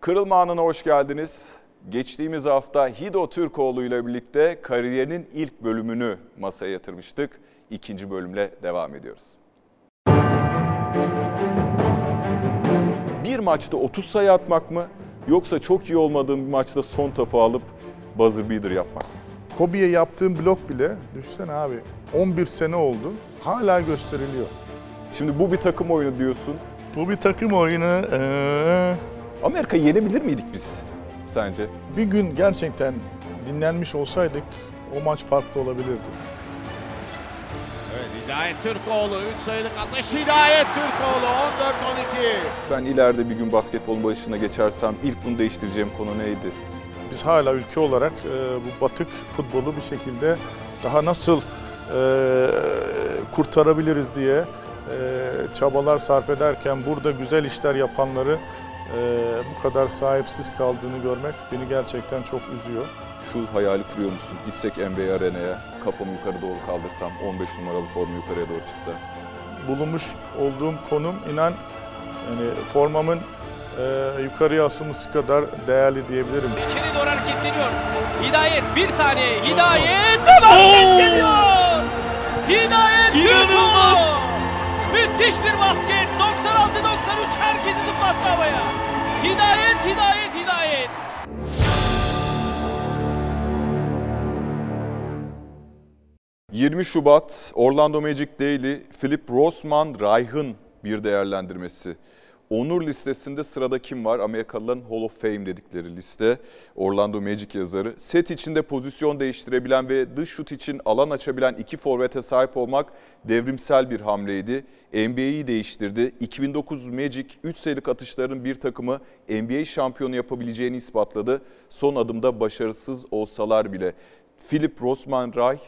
Kırılma anına hoş geldiniz. Geçtiğimiz hafta Hido Türkoğlu ile birlikte kariyerinin ilk bölümünü masaya yatırmıştık. İkinci bölümle devam ediyoruz. Bir maçta 30 sayı atmak mı yoksa çok iyi olmadığım bir maçta son topu alıp buzzer beater yapmak mı? Kobe'ye yaptığım blok bile, düşsene abi 11 sene oldu, hala gösteriliyor. Şimdi bu bir takım oyunu diyorsun. Bu bir takım oyunu. Ee, Amerika yenebilir miydik biz sence? bir gün gerçekten dinlenmiş olsaydık o maç farklı olabilirdi. Evet Hidayet Türkoğlu 3 sayılık atış Hidayet Türkoğlu 14-12. Ben ileride bir gün basketbolun başına geçersem ilk bunu değiştireceğim konu neydi? Biz hala ülke olarak e, bu batık futbolu bir şekilde daha nasıl e, kurtarabiliriz diye e, çabalar sarf ederken burada güzel işler yapanları bu kadar sahipsiz kaldığını görmek beni gerçekten çok üzüyor. Şu hayali kuruyor musun? Gitsek NBA Arena'ya, kafamı yukarı doğru kaldırsam, 15 numaralı formu yukarıya doğru çıksa. Bulunmuş olduğum konum inan yani formamın e, yukarıya asılması kadar değerli diyebilirim. İçeri doğru hareketleniyor. Hidayet bir saniye. Hidayet ve basket geliyor. Hidayet İnanılmaz. Müthiş bir basket. 96-93 herkesi zıplattı havaya. Hidayet, hidayet, hidayet. — 20 Şubat Orlando Magic Daily Philip Rossman Reich'ın bir değerlendirmesi. Onur listesinde sırada kim var? Amerikalıların Hall of Fame dedikleri liste. Orlando Magic yazarı. Set içinde pozisyon değiştirebilen ve dış şut için alan açabilen iki forvete sahip olmak devrimsel bir hamleydi. NBA'yi değiştirdi. 2009 Magic 3 sayılık atışların bir takımı NBA şampiyonu yapabileceğini ispatladı. Son adımda başarısız olsalar bile. Philip Rossman Reich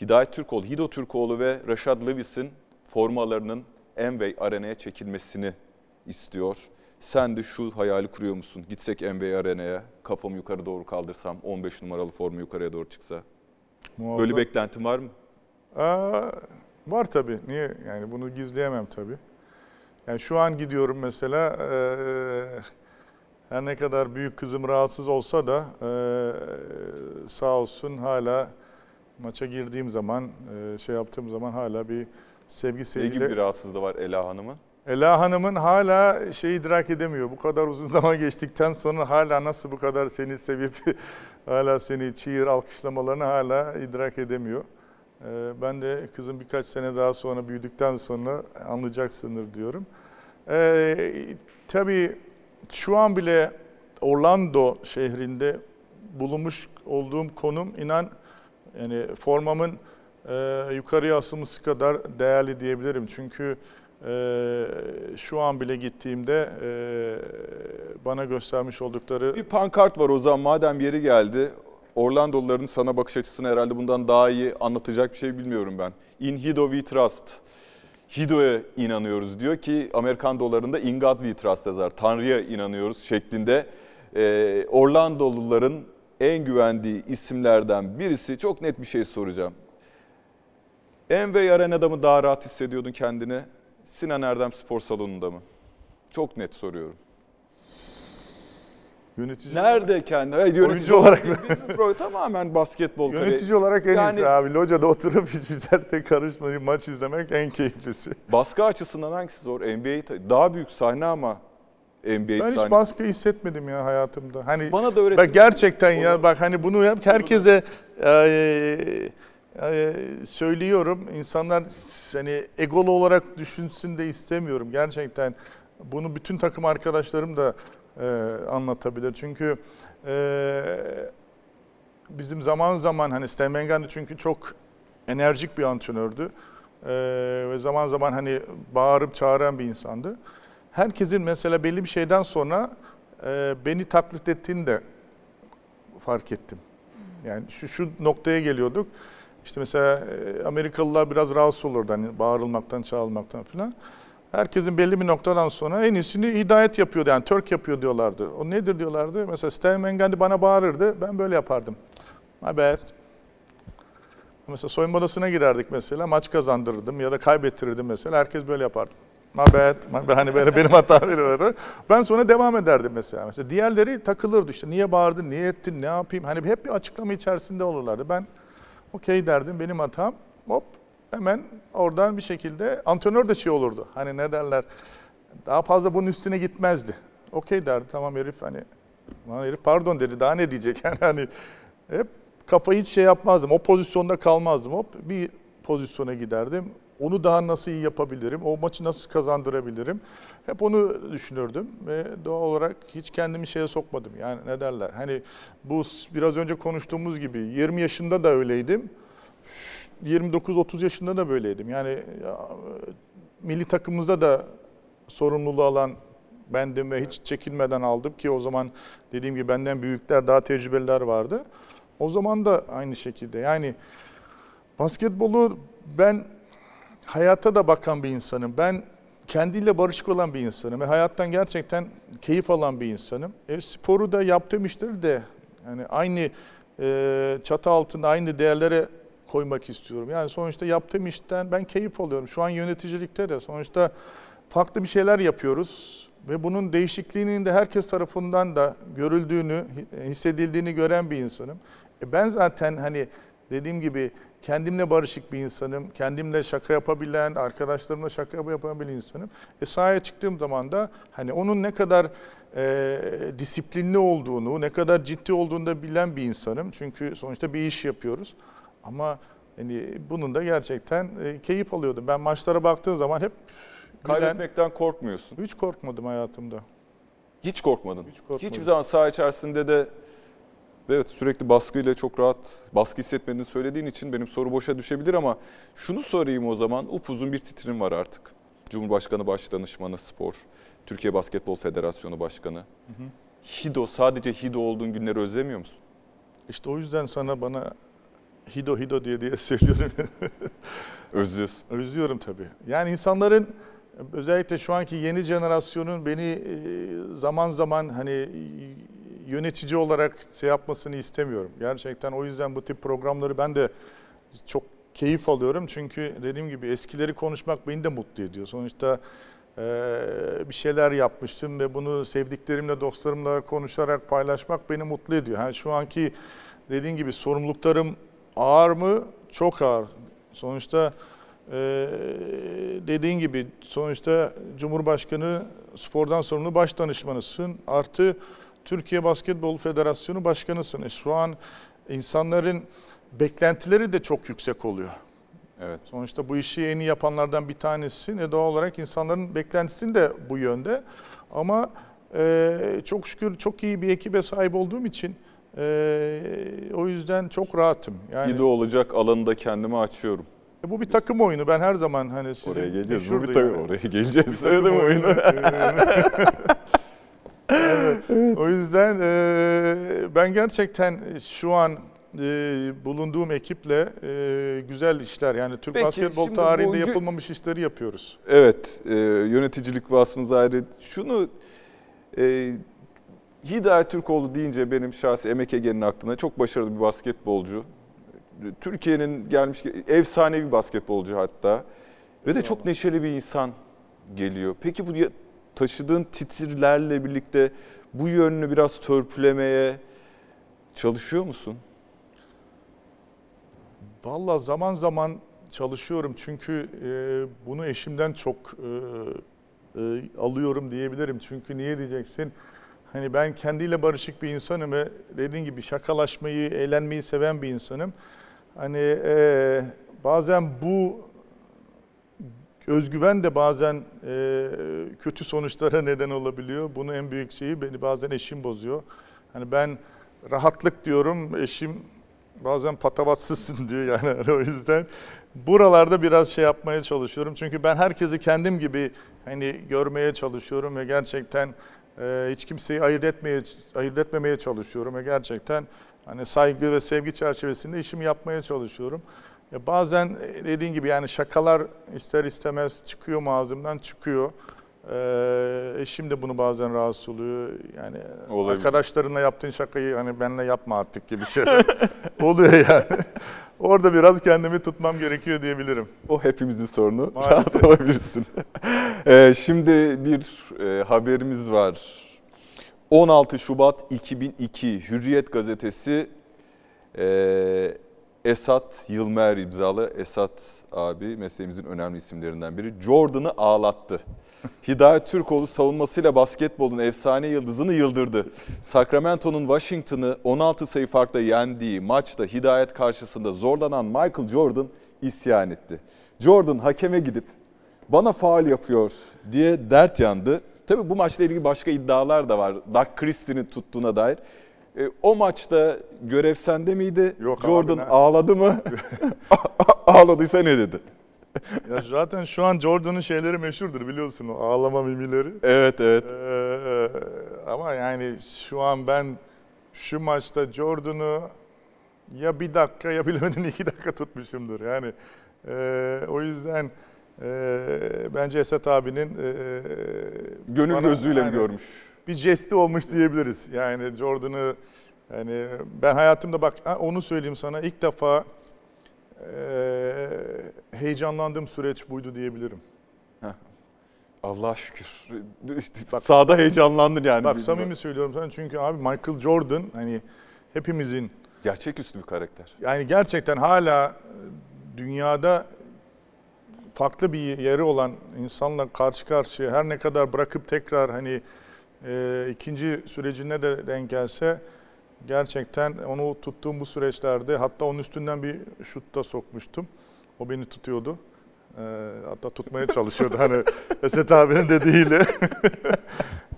Hidayet Türkoğlu, Hido Türkoğlu ve Rashad Lewis'in formalarının Envey Arena'ya çekilmesini istiyor. Sen de şu hayali kuruyor musun? Gitsek Envey Arena'ya, kafamı yukarı doğru kaldırsam, 15 numaralı formu yukarıya doğru çıksa. Muazzam. Böyle beklentin var mı? Aa, var tabii. Niye? Yani bunu gizleyemem tabii. Yani şu an gidiyorum mesela. eee, her ne kadar büyük kızım rahatsız olsa da eee, sağ olsun hala maça girdiğim zaman, eee, şey yaptığım zaman hala bir sevgi Ne gibi sevgiyle. bir rahatsızlığı var Ela Hanım'ın? Ela Hanım'ın hala şeyi idrak edemiyor. Bu kadar uzun zaman geçtikten sonra hala nasıl bu kadar seni sevip hala seni çiğir alkışlamalarını hala idrak edemiyor. Ee, Ben de kızım birkaç sene daha sonra büyüdükten sonra anlayacaksındır diyorum. Ee, tabii şu an bile Orlando şehrinde bulunmuş olduğum konum inan yani formamın e, yukarıya asılması kadar değerli diyebilirim. Çünkü e, şu an bile gittiğimde e, bana göstermiş oldukları Bir pankart var o zaman madem yeri geldi. Orlandolıların sana bakış açısını herhalde bundan daha iyi anlatacak bir şey bilmiyorum ben. In Hido we trust. Hido'ya inanıyoruz diyor ki Amerikan dolarında In God we trust yazar. Tanrı'ya inanıyoruz şeklinde. Ee, Orlandoluların en güvendiği isimlerden birisi çok net bir şey soracağım. Envey Arena'da mı daha rahat hissediyordun kendini? Sinan Erdem Spor Salonu'nda mı? Çok net soruyorum. yönetici Nerede kendi? Hayır, yönetici Oyuncu olarak mı? Pro- Tamamen basketbol. Yönetici olarak en iyisi Yani- abi. Locada oturup hiçbir derte karışmayıp maç izlemek en keyiflisi. Baskı açısından hangisi zor? NBA daha büyük sahne ama NBA Ben hiç sahne. baskı hissetmedim ya hayatımda. Hani Bana da öğret. Bak gerçekten ya bak hani bunu hep herkese e, e, söylüyorum. İnsanlar hani egolu olarak düşünsün de istemiyorum. Gerçekten bunu bütün takım arkadaşlarım da e, anlatabilir. Çünkü e, bizim zaman zaman hani Gundy çünkü çok enerjik bir antrenördü. E, ve zaman zaman hani bağırıp çağıran bir insandı. Herkesin mesela belli bir şeyden sonra e, beni taklit ettiğini de fark ettim. Yani şu, şu noktaya geliyorduk. İşte mesela e, Amerikalılar biraz rahatsız olurdu hani bağırılmaktan, çağrılmaktan falan. Herkesin belli bir noktadan sonra en iyisini hidayet yapıyordu yani Türk yapıyor diyorlardı. O nedir diyorlardı? Mesela Stan Van Gundy bana bağırırdı, ben böyle yapardım. Bad. Mesela soyunma odasına girerdik mesela, maç kazandırırdım ya da kaybettirirdim mesela, herkes böyle yapardı. my. Hani böyle benim hatam veriyordu. Ben sonra devam ederdim mesela. Mesela diğerleri takılırdı işte. Niye bağırdın, niye ettin, ne yapayım? Hani hep bir açıklama içerisinde olurlardı. Ben okey derdim, benim hatam. Hop hemen oradan bir şekilde antrenör de şey olurdu. Hani ne derler, daha fazla bunun üstüne gitmezdi. Okey derdi, tamam herif hani, lan herif pardon dedi, daha ne diyecek? Yani hani hep kafayı hiç şey yapmazdım. O pozisyonda kalmazdım. Hop bir pozisyona giderdim. Onu daha nasıl iyi yapabilirim? O maçı nasıl kazandırabilirim? Hep onu düşünürdüm ve doğal olarak hiç kendimi şeye sokmadım. Yani ne derler? Hani bu biraz önce konuştuğumuz gibi 20 yaşında da öyleydim. 29-30 yaşında da böyleydim. Yani ya, milli takımımızda da sorumluluğu alan bendim ve hiç çekinmeden aldım ki o zaman dediğim gibi benden büyükler, daha tecrübeliler vardı. O zaman da aynı şekilde. Yani basketbolu ben hayata da bakan bir insanım. Ben kendiyle barışık olan bir insanım ve hayattan gerçekten keyif alan bir insanım. E, sporu da yaptığım işleri de yani aynı e, çatı altında aynı değerlere koymak istiyorum. Yani sonuçta yaptığım işten ben keyif alıyorum. Şu an yöneticilikte de sonuçta farklı bir şeyler yapıyoruz ve bunun değişikliğinin de herkes tarafından da görüldüğünü, hissedildiğini gören bir insanım. E ben zaten hani dediğim gibi kendimle barışık bir insanım. Kendimle şaka yapabilen, arkadaşlarımla şaka yapabilen insanım. E sahaya çıktığım zaman da hani onun ne kadar e, disiplinli olduğunu, ne kadar ciddi olduğunu da bilen bir insanım. Çünkü sonuçta bir iş yapıyoruz. Ama hani bunun da gerçekten e, keyif alıyordum. Ben maçlara baktığım zaman hep Kaybetmekten korkmuyorsun. hiç korkmadım hayatımda. Hiç korkmadın. Hiç korkmadım. Hiçbir zaman saha içerisinde de evet sürekli baskıyla çok rahat baskı hissetmediğini söylediğin için benim soru boşa düşebilir ama şunu sorayım o zaman. Upuzun bir titrin var artık. Cumhurbaşkanı Başdanışmanı Spor, Türkiye Basketbol Federasyonu Başkanı. Hido sadece Hido olduğun günleri özlemiyor musun? İşte o yüzden sana bana Hido Hido diye diye söylüyorum. Özlüyorsun. Özlüyorum tabii. Yani insanların özellikle şu anki yeni jenerasyonun beni e, zaman zaman hani yönetici olarak şey yapmasını istemiyorum. Gerçekten o yüzden bu tip programları ben de çok keyif alıyorum. Çünkü dediğim gibi eskileri konuşmak beni de mutlu ediyor. Sonuçta e, bir şeyler yapmıştım ve bunu sevdiklerimle, dostlarımla konuşarak paylaşmak beni mutlu ediyor. Yani şu anki dediğim gibi sorumluluklarım ağır mı? Çok ağır. Sonuçta ee, dediğin gibi sonuçta Cumhurbaşkanı spordan sorumlu baş danışmanısın. Artı Türkiye Basketbol Federasyonu başkanısın. E, şu an insanların beklentileri de çok yüksek oluyor. Evet. Sonuçta bu işi en iyi yapanlardan bir tanesi. E, doğal olarak insanların beklentisi de bu yönde. Ama e, çok şükür çok iyi bir ekibe sahip olduğum için e, o yüzden çok rahatım. Yani Hido olacak alanında kendimi açıyorum. E, Bu bir takım oyunu. Ben her zaman hani sizin Oraya geleceğiz. Bu bir takım- yani. Oraya geleceğiz. Takım Söyledim oyunu. Evet. O yüzden e, ben gerçekten şu an e, bulunduğum ekiple e, güzel işler yani Türk Peki, basketbol tarihinde bu gü- yapılmamış işleri yapıyoruz. Evet, e, yöneticilik vasfınız ayrı. Şunu, e, Hidayet Türkoğlu deyince benim şahsi Emek Ege'nin aklına çok başarılı bir basketbolcu. Türkiye'nin gelmiş, efsanevi basketbolcu hatta. Ve de çok neşeli bir insan geliyor. Peki bu taşıdığın titirlerle birlikte bu yönünü biraz törpülemeye çalışıyor musun? Vallahi zaman zaman çalışıyorum çünkü e, bunu eşimden çok e, e, alıyorum diyebilirim. Çünkü niye diyeceksin? Hani ben kendiyle barışık bir insanım ve dediğin gibi şakalaşmayı, eğlenmeyi seven bir insanım. Hani e, bazen bu özgüven de bazen e, kötü sonuçlara neden olabiliyor. Bunun en büyük şeyi beni bazen eşim bozuyor. Hani ben rahatlık diyorum, eşim bazen patavatsızsın diyor yani o yüzden buralarda biraz şey yapmaya çalışıyorum. Çünkü ben herkesi kendim gibi hani görmeye çalışıyorum ve gerçekten e, hiç kimseyi ayırt etmeye ayırt etmemeye çalışıyorum ve gerçekten hani saygı ve sevgi çerçevesinde işimi yapmaya çalışıyorum. Ya bazen e, dediğin gibi yani şakalar ister istemez çıkıyor mu ağzımdan çıkıyor. Ee, eşim de bunu bazen rahatsız oluyor. Yani Olabilir. arkadaşlarınla yaptığın şakayı hani benimle yapma artık gibi şeyler oluyor yani. orada biraz kendimi tutmam gerekiyor diyebilirim. O hepimizin sorunu. Maalesef. Rahat olabilirsin. Ee, şimdi bir e, haberimiz var. 16 Şubat 2002 Hürriyet gazetesi e, Esat Yılmer imzalı Esat abi mesleğimizin önemli isimlerinden biri Jordan'ı ağlattı. Hidayet Türkoğlu savunmasıyla basketbolun efsane yıldızını yıldırdı. Sacramento'nun Washington'ı 16 sayı farkla yendiği maçta Hidayet karşısında zorlanan Michael Jordan isyan etti. Jordan hakeme gidip bana faal yapıyor diye dert yandı. Tabii bu maçla ilgili başka iddialar da var. Doug Christie'nin tuttuğuna dair. E, o maçta görev sende miydi? Yok abi, Jordan ne- ağladı mı? Ağladıysa ne dedi? Ya zaten şu an Jordan'ın şeyleri meşhurdur biliyorsun o ağlama mimileri. Evet evet. Ee, ama yani şu an ben şu maçta Jordan'ı ya bir dakika ya bilemedin iki dakika tutmuşumdur. Yani e, o yüzden e, bence Esat abinin e, Gönül bana- gözüyle yani görmüş? bir jesti olmuş diyebiliriz. Yani Jordan'ı yani ben hayatımda bak onu söyleyeyim sana ilk defa e, heyecanlandığım süreç buydu diyebilirim. Allah şükür. Sağda heyecanlandın yani. Bak samimi söylüyorum sana çünkü abi Michael Jordan hani hepimizin Gerçeküstü bir karakter. yani gerçekten hala dünyada farklı bir yeri olan insanla karşı karşıya her ne kadar bırakıp tekrar hani e, ikinci sürecine de denk gelse gerçekten onu tuttuğum bu süreçlerde hatta onun üstünden bir şut da sokmuştum. O beni tutuyordu. E, hatta tutmaya çalışıyordu hani Esat abinin dediğiyle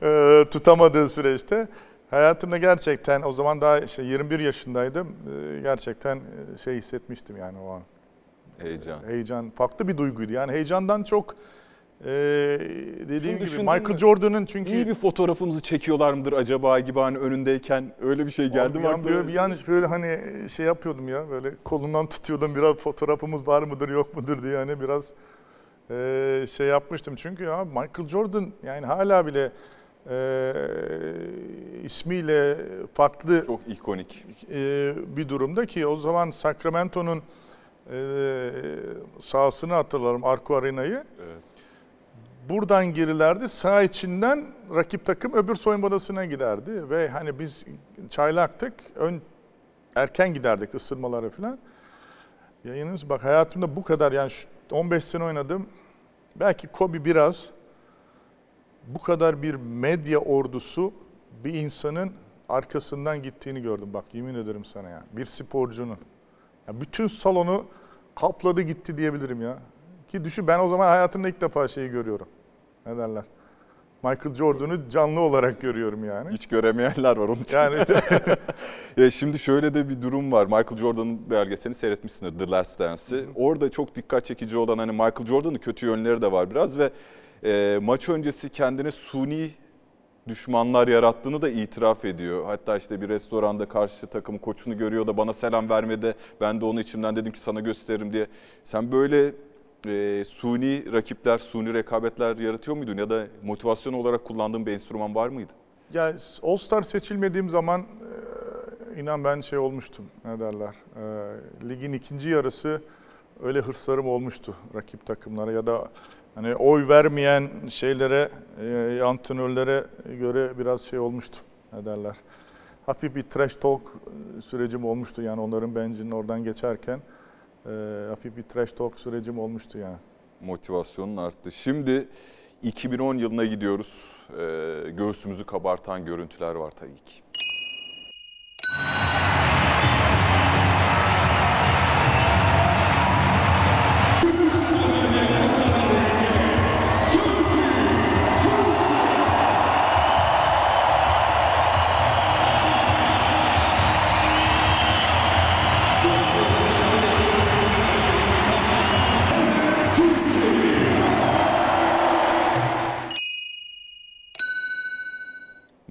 e, tutamadığı süreçte. Hayatımda gerçekten o zaman daha işte 21 yaşındaydım. E, gerçekten e, şey hissetmiştim yani o an. Heyecan. Heyecan farklı bir duyguydu. Yani heyecandan çok e, dediğim Şunu gibi Michael? Jordan'ın çünkü İyi bir fotoğrafımızı çekiyorlar mıdır acaba gibi hani önündeyken öyle bir şey geldi mi? böyle, bir an böyle hani şey yapıyordum ya böyle kolundan tutuyordum biraz fotoğrafımız var mıdır yok mudur diye hani biraz e, şey yapmıştım. Çünkü ya Michael Jordan yani hala bile e, ismiyle farklı Çok ikonik. e, bir durumda ki o zaman Sacramento'nun e, sahasını hatırlarım Arco Arena'yı. Evet. Buradan girirlerdi. Sağ içinden rakip takım öbür soyunma odasına giderdi ve hani biz çaylaktık. Ön erken giderdik ısırmalara falan. Yayınımız bak hayatımda bu kadar yani şu 15 sene oynadım. Belki Kobe biraz bu kadar bir medya ordusu bir insanın arkasından gittiğini gördüm bak yemin ederim sana ya. Bir sporcunun. Ya bütün salonu kapladı gitti diyebilirim ya. Ki düşün ben o zaman hayatımda ilk defa şeyi görüyorum. Ne derler? Michael Jordan'ı canlı olarak görüyorum yani. Hiç göremeyenler var onun için. Yani Ya şimdi şöyle de bir durum var. Michael Jordan'ın belgeselini seyretmişsindir The Last Dance'i. Orada çok dikkat çekici olan hani Michael Jordan'ın kötü yönleri de var biraz ve e, maç öncesi kendine suni düşmanlar yarattığını da itiraf ediyor. Hatta işte bir restoranda karşı takım koçunu görüyor da bana selam vermedi. Ben de onu içimden dedim ki sana gösteririm diye. Sen böyle e, suni rakipler, suni rekabetler yaratıyor muydun ya da motivasyon olarak kullandığın bir enstrüman var mıydı? ya All Star seçilmediğim zaman e, inan ben şey olmuştum. Ne derler? E, ligin ikinci yarısı öyle hırslarım olmuştu rakip takımlara ya da hani oy vermeyen şeylere, e, antrenörlere göre biraz şey olmuştu. Ne derler? Hafif bir trash talk e, sürecim olmuştu yani onların bencinin oradan geçerken e, hafif bir trash talk sürecim olmuştu yani. motivasyonun arttı. Şimdi 2010 yılına gidiyoruz. Ee, göğsümüzü kabartan görüntüler var tabii ki.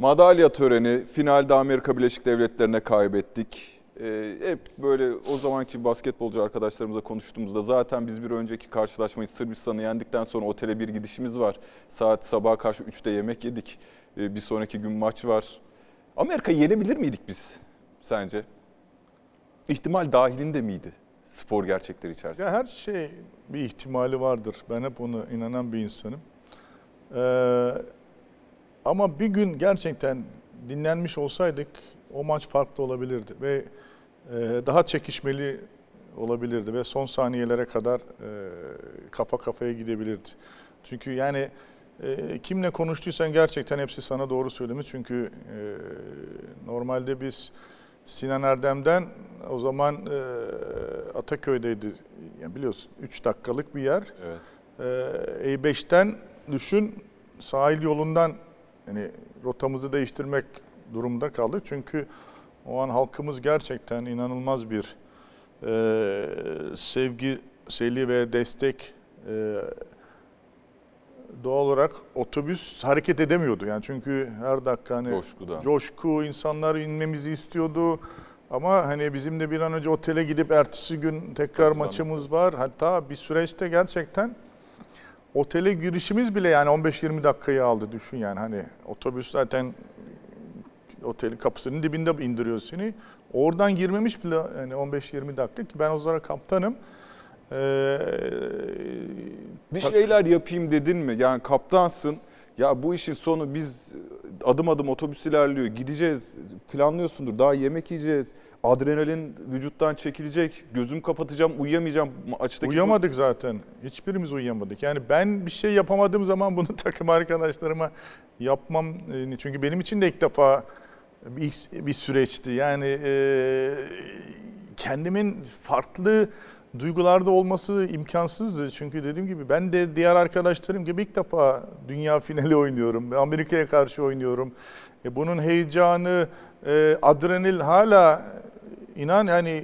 Madalya töreni, finalde Amerika Birleşik Devletleri'ne kaybettik. Ee, hep böyle o zamanki basketbolcu arkadaşlarımızla konuştuğumuzda zaten biz bir önceki karşılaşmayı Sırbistan'ı yendikten sonra otele bir gidişimiz var. Saat sabaha karşı 3'te yemek yedik. Ee, bir sonraki gün maç var. Amerika'yı yenebilir miydik biz sence? İhtimal dahilinde miydi spor gerçekleri içerisinde? Ya her şey bir ihtimali vardır. Ben hep ona inanan bir insanım. Ee, ama bir gün gerçekten dinlenmiş olsaydık o maç farklı olabilirdi ve e, daha çekişmeli olabilirdi ve son saniyelere kadar e, kafa kafaya gidebilirdi. Çünkü yani e, kimle konuştuysan gerçekten hepsi sana doğru söylemiş. Çünkü e, normalde biz Sinan Erdem'den o zaman e, Ataköy'deydi. Yani biliyorsun 3 dakikalık bir yer. Evet. E, E5'ten düşün sahil yolundan yani rotamızı değiştirmek durumunda kaldık. Çünkü o an halkımız gerçekten inanılmaz bir e, sevgi, seli ve destek e, doğal olarak otobüs hareket edemiyordu. Yani çünkü her dakika hani Coşkudan. coşku, insanlar inmemizi istiyordu. Ama hani bizim de bir an önce otele gidip ertesi gün tekrar Kazandık. maçımız var. Hatta bir süreçte gerçekten otele girişimiz bile yani 15-20 dakikayı aldı düşün yani hani otobüs zaten otelin kapısının dibinde indiriyor seni. Oradan girmemiş bile yani 15-20 dakika ki ben o zaman kaptanım. Ee, Bir şeyler yapayım dedin mi? Yani kaptansın. Ya bu işin sonu biz adım adım otobüs ilerliyor. Gideceğiz. Planlıyorsundur. Daha yemek yiyeceğiz. Adrenalin vücuttan çekilecek. Gözüm kapatacağım. Uyuyamayacağım. Maçtaki Uyamadık zaten. Hiçbirimiz uyuyamadık. Yani ben bir şey yapamadığım zaman bunu takım arkadaşlarıma yapmam. e, Çünkü benim için de ilk defa bir, bir süreçti. Yani e, kendimin farklı duygularda olması imkansızdı. Çünkü dediğim gibi ben de diğer arkadaşlarım gibi ilk defa dünya finali oynuyorum. Amerika'ya karşı oynuyorum. E, bunun heyecanı, e, adrenal hala inan yani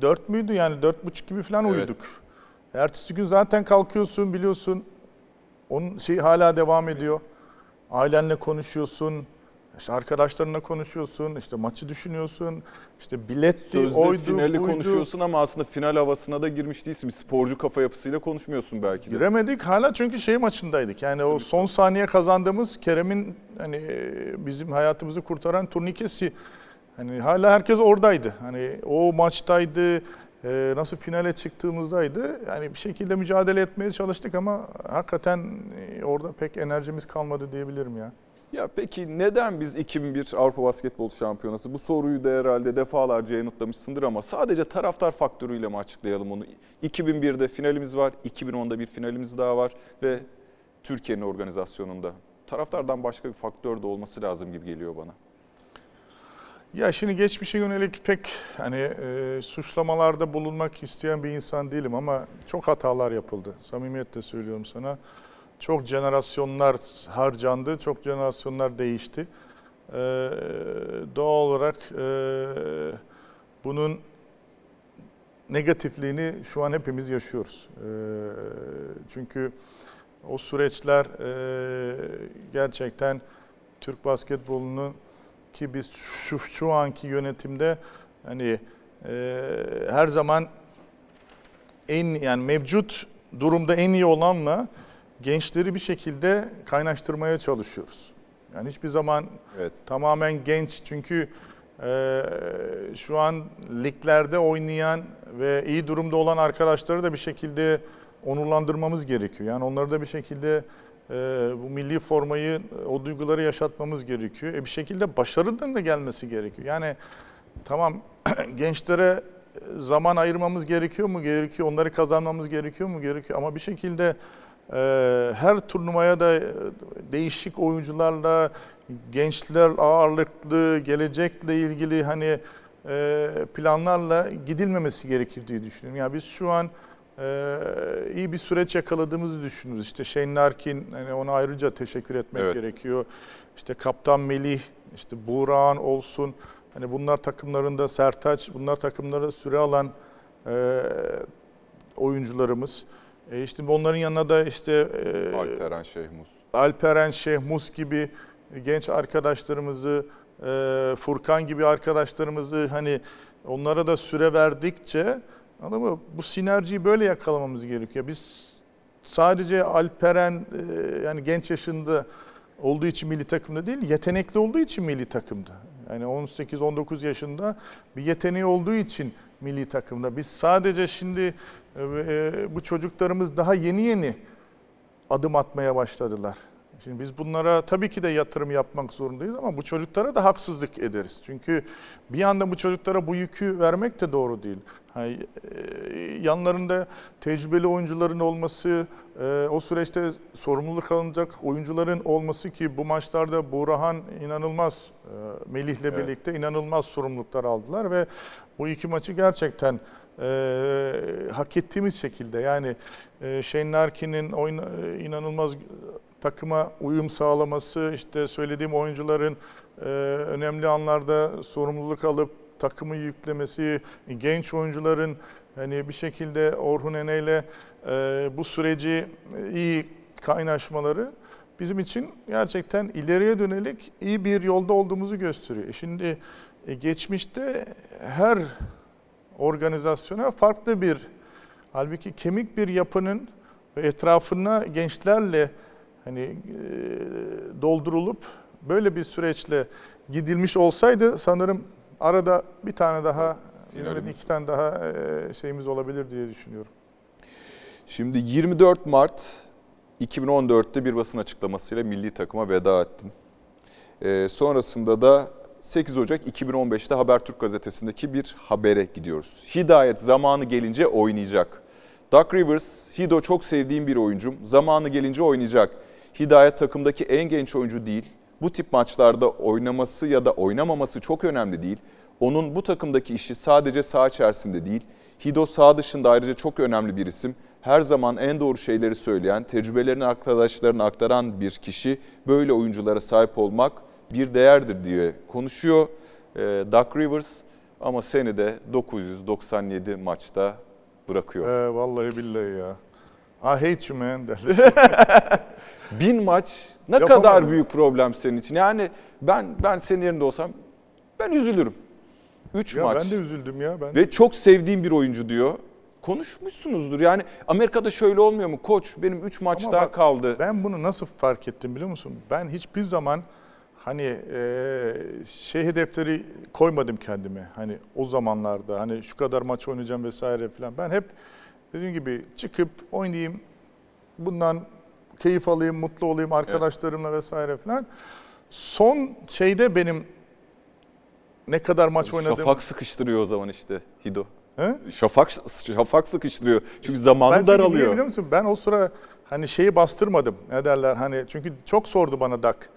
dört müydü yani dört buçuk gibi falan Evet. uyuduk. Ertesi gün zaten kalkıyorsun biliyorsun. Onun şey hala devam ediyor. Ailenle konuşuyorsun. İşte arkadaşlarınla konuşuyorsun. işte maçı düşünüyorsun. işte biletti, Sözde oydu, finali buydu. konuşuyorsun ama aslında final havasına da girmiş değilsin. Bir sporcu kafa yapısıyla konuşmuyorsun belki de. Giremedik hala çünkü şey maçındaydık. Yani o son saniye kazandığımız Kerem'in hani bizim hayatımızı kurtaran turnikesi. Hani hala herkes oradaydı. Hani o maçtaydı. e, nasıl finale çıktığımızdaydı. Yani bir şekilde mücadele etmeye çalıştık ama hakikaten e, orada pek enerjimiz kalmadı diyebilirim ya. Ya peki neden biz 2001 Avrupa Basketbol Şampiyonası? Bu soruyu da herhalde defalarca yanıtlamışsındır ama sadece taraftar faktörüyle mi açıklayalım onu? 2001'de finalimiz var, 2010'da bir finalimiz daha var ve Türkiye'nin organizasyonunda. Taraftardan başka bir faktör de olması lazım gibi geliyor bana. Ya şimdi geçmişe yönelik pek hani e, suçlamalarda bulunmak isteyen bir insan değilim ama çok hatalar yapıldı. Samimiyetle söylüyorum sana. Çok jenerasyonlar harcandı, çok jenerasyonlar değişti. E, doğal olarak e, bunun negatifliğini şu an hepimiz yaşıyoruz. E, çünkü o süreçler e, gerçekten Türk basketbolunun ki biz şu, şu anki yönetimde hani e, her zaman en yani mevcut durumda en iyi olanla gençleri bir şekilde kaynaştırmaya çalışıyoruz. Yani hiçbir zaman Evet. tamamen genç çünkü e, şu an liglerde oynayan ve iyi durumda olan arkadaşları da bir şekilde onurlandırmamız gerekiyor. Yani onları da bir şekilde e, bu milli formayı, o duyguları yaşatmamız gerekiyor. E, bir şekilde başarının da gelmesi gerekiyor. Yani tamam gençlere zaman ayırmamız gerekiyor mu? Gerekiyor. Onları kazanmamız gerekiyor mu? Gerekiyor. Ama bir şekilde e, her turnuvaya da e, değişik oyuncularla, gençler ağırlıklı, gelecekle ilgili hani e, planlarla gidilmemesi gerekir diye düşünüyorum. Yani biz şu an e, iyi bir süreç yakaladığımızı düşünüyoruz. İşte Shane Larkin, hani ona ayrıca teşekkür etmek Evet. gerekiyor. İşte Kaptan Melih, işte Buğra'nın olsun. Hani bunlar takımlarında Sertaç, bunlar takımlara süre alan oyuncularımız. E işte onların yanına da işte e, Alperen Şehmus. Alperen Şehmus gibi genç arkadaşlarımızı, e, Furkan gibi arkadaşlarımızı hani onlara da süre verdikçe mı? Bu sinerjiyi böyle yakalamamız gerekiyor. Biz sadece Alperen e, yani genç yaşında olduğu için milli takımda değil, yetenekli olduğu için milli takımda. Yani 18-19 yaşında bir yeteneği olduğu için milli takımda. Biz sadece şimdi bu çocuklarımız daha yeni yeni adım atmaya başladılar. Şimdi biz bunlara tabii ki de yatırım yapmak zorundayız ama bu çocuklara da haksızlık ederiz. Çünkü bir anda bu çocuklara bu yükü vermek de doğru değil. Hani, e, yanlarında tecrübeli oyuncuların olması, e, o süreçte sorumluluk alınacak oyuncuların olması ki bu maçlarda Burhan inanılmaz, e, Melih'le Evet. birlikte inanılmaz sorumluluklar aldılar ve bu iki maçı gerçekten e, hak ettiğimiz şekilde yani e, Shane Larkin'in e, inanılmaz takıma uyum sağlaması, işte söylediğim oyuncuların e, önemli anlarda sorumluluk alıp takımı yüklemesi, genç oyuncuların hani bir şekilde Orhun Ene'yle e, bu süreci e, iyi kaynaşmaları bizim için gerçekten ileriye dönelik iyi bir yolda olduğumuzu gösteriyor. E Şimdi geçmişte her organizasyona farklı bir halbuki kemik bir yapının etrafına gençlerle hani e, doldurulup böyle bir süreçle gidilmiş olsaydı sanırım arada bir tane daha Finalimiz. iki tane daha e, şeyimiz olabilir diye düşünüyorum. Şimdi 24 Mart 2014'te bir basın açıklamasıyla milli takıma veda ettin. Ee, sonrasında da 8 Ocak 2015'te Habertürk gazetesindeki bir habere gidiyoruz. Hidayet zamanı gelince oynayacak. Doug Rivers, Hido çok sevdiğim bir oyuncum. Zamanı gelince oynayacak. Hidayet takımdaki en genç oyuncu değil. Bu tip maçlarda oynaması ya da oynamaması çok önemli değil. Onun bu takımdaki işi sadece saha içerisinde değil, Hido saha dışında ayrıca çok önemli bir isim. Her zaman en doğru şeyleri söyleyen, tecrübelerini arkadaşlarına aktaran bir kişi böyle oyunculara sahip olmak bir değerdir diye konuşuyor e, Doug Rivers. Ama seni de 997 maçta bırakıyor. Ee, vallahi billahi ya. I hate you man derdi. Bin maç ne Yapamadım. kadar büyük problem senin için. Yani ben ben senin yerinde olsam ben üzülürüm. 3 ya maç. ben de üzüldüm ya. Ben Ve çok sevdiğim bir oyuncu diyor. Konuşmuşsunuzdur. Yani Amerika'da şöyle olmuyor mu? Koç benim 3 maç Ama daha bak, kaldı. Ben bunu nasıl fark ettim biliyor musun? Ben hiçbir zaman hani e, şey hedefleri koymadım kendime. Hani o zamanlarda hani şu kadar maç oynayacağım vesaire falan. Ben hep dediğim gibi çıkıp oynayayım. Bundan keyif alayım, mutlu olayım arkadaşlarımla vesaire falan. Son şeyde benim ne kadar maç oynadım. Şafak sıkıştırıyor o zaman işte Hido. He? Şafak şafak sıkıştırıyor. Çünkü zamanı Ben çünkü niye daralıyor. biliyor musun? Ben o sıra hani şeyi bastırmadım. Ne derler hani çünkü çok sordu bana Dak.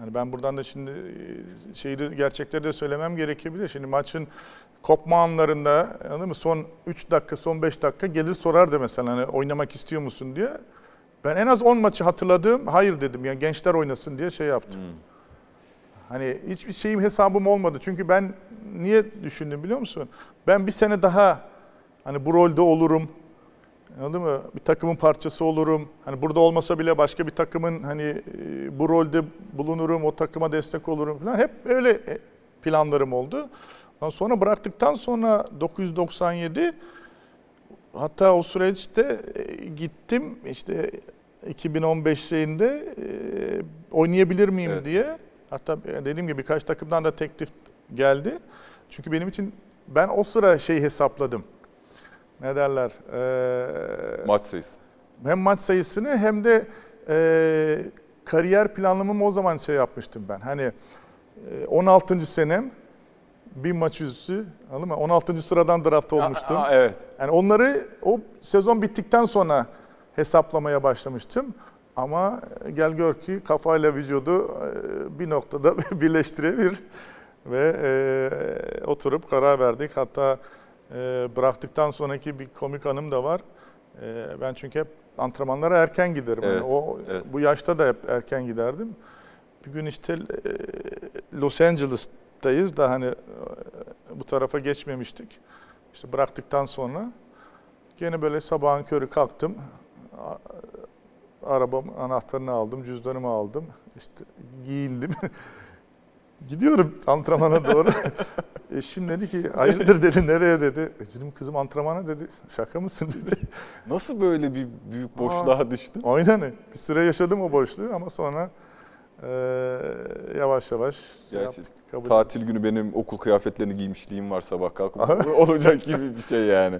Hani ben buradan da şimdi e, şeyi de gerçekleri de söylemem gerekebilir. Şimdi maçın kopma anlarında anladın mı? Son 3 dakika, son 5 dakika gelir sorardı mesela hani oynamak istiyor musun diye. Ben en az 10 maçı hatırladım. Hayır dedim. Yani gençler oynasın diye şey yaptım. Hani hiçbir şeyim hesabım olmadı. Çünkü ben niye düşündüm biliyor musun? Ben bir sene daha hani bu rolde olurum. Anladın mı? Bir takımın parçası olurum. Hani burada olmasa bile başka bir takımın hani e, bu rolde bulunurum, o takıma destek olurum falan. Hep öyle e, planlarım oldu. Ondan sonra bıraktıktan sonra 997 hatta o süreçte e, gittim işte 2015 şeyinde oynayabilir miyim Evet. diye. Hatta dediğim gibi birkaç takımdan da teklif geldi. Çünkü benim için ben o sıra şey hesapladım. Ne derler? Ee, Maç sayısı. hem maç sayısını hem de e, kariyer planlamamı o zaman şey yapmıştım ben. Hani e, 16. senem bir maç yüzüsü anladın mı? 16. sıradan draft olmuştum. Aa, evet. Yani onları o sezon bittikten sonra hesaplamaya başlamıştım. Ama gel gör ki kafayla vücudu e, bir noktada birleştirebilir ve e, oturup karar verdik. Hatta e, bıraktıktan sonraki bir komik anım da var. E, ben çünkü hep antrenmanlara erken giderim. Yani Evet, o evet. bu yaşta da hep erken giderdim. Bir gün işte e, Los Angeles'tayız da hani e, bu tarafa geçmemiştik. İşte bıraktıktan sonra gene böyle sabahın körü kalktım. Arabam anahtarını aldım, cüzdanımı aldım. İşte giyindim. Gidiyorum antrenmana doğru. Eşim dedi ki hayırdır dedi nereye dedi. E dedim kızım antrenmana dedi. Şaka mısın dedi. Nasıl böyle bir büyük boşluğa düştün? Aynen bir süre yaşadım o boşluğu ama sonra Ee, yavaş yavaş şey Gerçi yaptık, kabul Tatil günü benim okul kıyafetlerini giymişliğim var sabah kalkıp olacak gibi bir şey yani.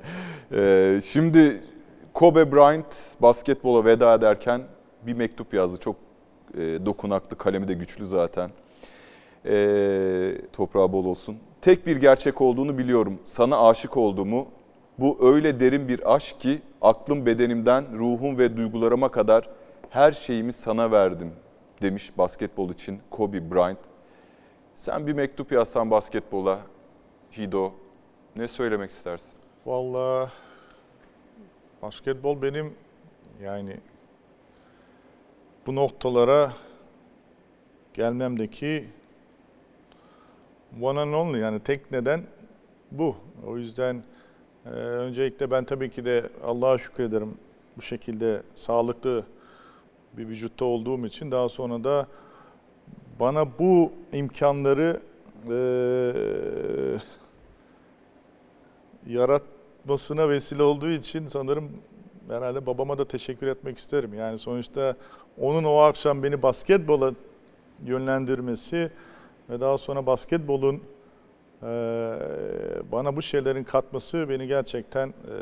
Ee, şimdi Kobe Bryant basketbola veda ederken bir mektup yazdı. Çok e, dokunaklı, kalemi de güçlü zaten. Ee, toprağı bol olsun. Tek bir gerçek olduğunu biliyorum. Sana aşık olduğumu, bu öyle derin bir aşk ki aklım bedenimden, ruhum ve duygularıma kadar her şeyimi sana verdim demiş basketbol için Kobe Bryant. Sen bir mektup yazsan basketbola, Hido, ne söylemek istersin? Vallahi basketbol benim yani bu noktalara gelmemdeki one and only yani tek neden bu. O yüzden e, öncelikle ben tabii ki de Allah'a şükrederim bu şekilde sağlıklı bir vücutta olduğum için daha sonra da bana bu imkanları e, yaratmasına vesile olduğu için sanırım herhalde babama da teşekkür etmek isterim. Yani sonuçta onun o akşam beni basketbola yönlendirmesi ve daha sonra basketbolun eee, bana bu şeylerin katması beni gerçekten eee,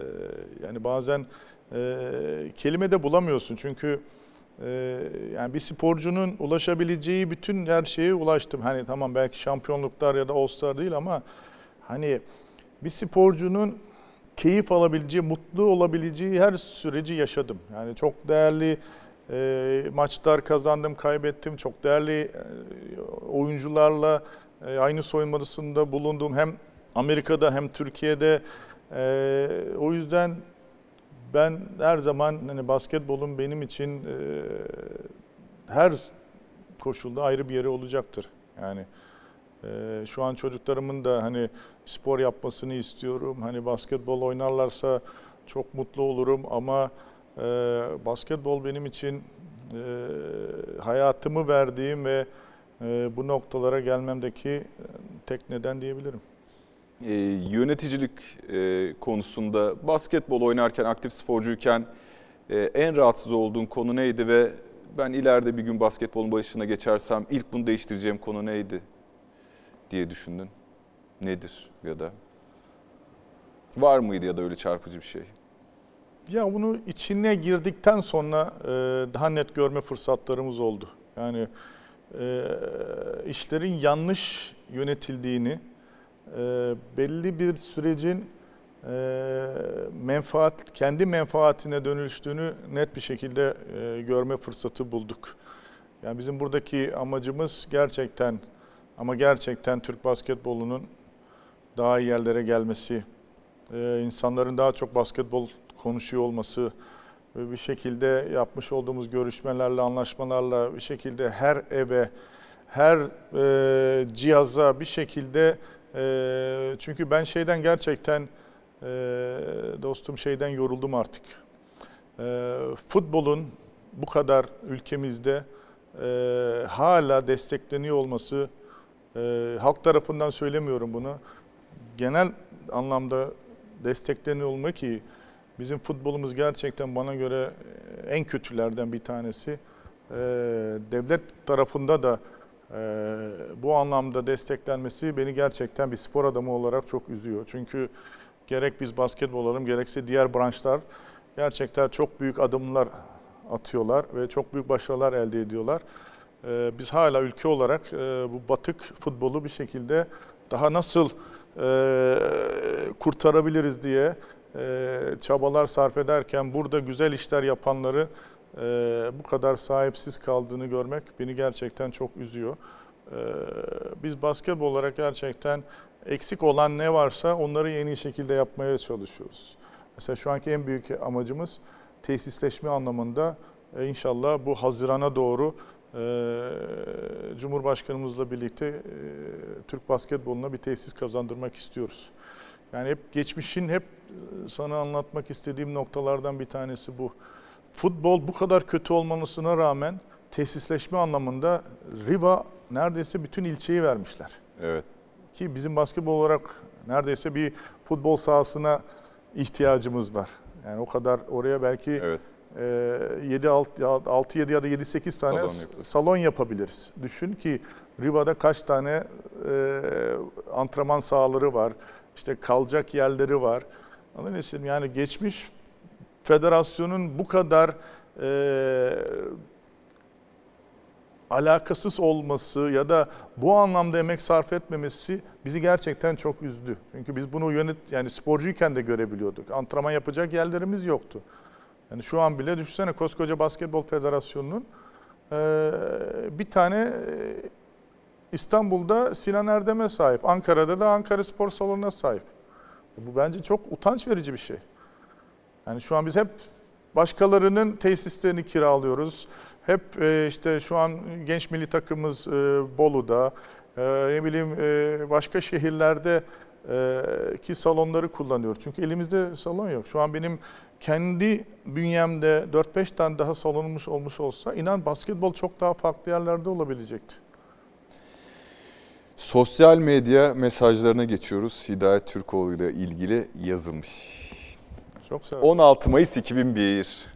yani bazen eee kelime de bulamıyorsun. Çünkü eee, yani bir sporcunun ulaşabileceği bütün her şeye ulaştım. Hani tamam belki şampiyonluklar ya da All-Star değil ama hani bir sporcunun keyif alabileceği, mutlu olabileceği her süreci yaşadım. Yani çok değerli e, maçlar kazandım, kaybettim. Çok değerli e, oyuncularla e, aynı soyunma odasında bulundum. Hem Amerika'da hem Türkiye'de. E, o yüzden ben her zaman hani basketbolun benim için e, her koşulda ayrı bir yeri olacaktır. Yani ee, şu an çocuklarımın da hani spor yapmasını istiyorum. Hani basketbol oynarlarsa çok mutlu olurum ama e, basketbol benim için e, hayatımı verdiğim ve e, bu noktalara gelmemdeki e, tek neden diyebilirim. Ee, yöneticilik e, konusunda basketbol oynarken, aktif sporcuyken e, en rahatsız olduğun konu neydi ve ben ileride bir gün basketbolun başına geçersem ilk bunu değiştireceğim konu neydi diye düşündün? Nedir ya da var mıydı ya da öyle çarpıcı bir şey? Ya bunu içine girdikten sonra e, daha net görme fırsatlarımız oldu. Yani e, işlerin yanlış yönetildiğini, e, belli bir sürecin e, menfaat kendi menfaatine dönüştüğünü net bir şekilde e, görme fırsatı bulduk. Yani bizim buradaki amacımız gerçekten ama gerçekten Türk basketbolunun daha iyi yerlere gelmesi, e, insanların daha çok basketbol konuşuyor olması ve bir şekilde yapmış olduğumuz görüşmelerle, anlaşmalarla bir şekilde her eve, her e, cihaza bir şekilde e, çünkü ben şeyden gerçekten e, dostum şeyden yoruldum artık. E, futbolun bu kadar ülkemizde e, hala destekleniyor olması e, halk tarafından söylemiyorum bunu. Genel anlamda destekleniyor olma ki bizim futbolumuz gerçekten bana göre e, en kötülerden bir tanesi. E, devlet tarafında da e, bu anlamda desteklenmesi beni gerçekten bir spor adamı olarak çok üzüyor. Çünkü gerek biz basketbol olalım gerekse diğer branşlar gerçekten çok büyük adımlar atıyorlar ve çok büyük başarılar elde ediyorlar. Biz hala ülke olarak bu batık futbolu bir şekilde daha nasıl kurtarabiliriz diye çabalar sarf ederken burada güzel işler yapanları e, bu kadar sahipsiz kaldığını görmek beni gerçekten çok üzüyor. E, biz basketbol olarak gerçekten eksik olan ne varsa onları en iyi şekilde yapmaya çalışıyoruz. Mesela şu anki en büyük amacımız tesisleşme anlamında e, inşallah bu Haziran'a doğru ee, Cumhurbaşkanımızla birlikte e, Türk basketboluna bir tesis kazandırmak istiyoruz. Yani hep geçmişin hep e, sana anlatmak istediğim noktalardan bir tanesi bu. Futbol bu kadar kötü olmasına rağmen tesisleşme anlamında Riva neredeyse bütün ilçeyi vermişler. Evet. Ki bizim basketbol olarak neredeyse bir futbol sahasına ihtiyacımız var. Yani o kadar oraya belki Evet. 7 6 7 ya da 7 8 tane Salon yaparız. salon yapabiliriz. Düşün ki Riva'da kaç tane e, antrenman sahaları var. İşte kalacak yerleri var. Şimdi Yani geçmiş federasyonun bu kadar e, alakasız olması ya da bu anlamda emek sarf etmemesi bizi gerçekten çok üzdü. Çünkü biz bunu yönet yani sporcuyken de görebiliyorduk. Antrenman yapacak yerlerimiz yoktu. Yani şu an bile düşünsene koskoca basketbol federasyonunun eee, bir tane eee, İstanbul'da Sinan Erdem'e sahip, Ankara'da da Ankara Spor Salonu'na sahip. Bu bence çok utanç verici bir şey. Yani şu an biz hep başkalarının tesislerini kiralıyoruz. Hep e, işte şu an genç milli takımımız e, Bolu'da, e, ne bileyim başka şehirlerde ki salonları kullanıyoruz. Çünkü elimizde salon yok. Şu an benim kendi bünyemde 4-5 tane daha salonumuz olmuş olsa inan basketbol çok daha farklı yerlerde olabilecekti. Sosyal medya mesajlarına geçiyoruz. Hidayet Türkoğlu ile ilgili yazılmış. Çok sağ ol. 16 Mayıs 2001.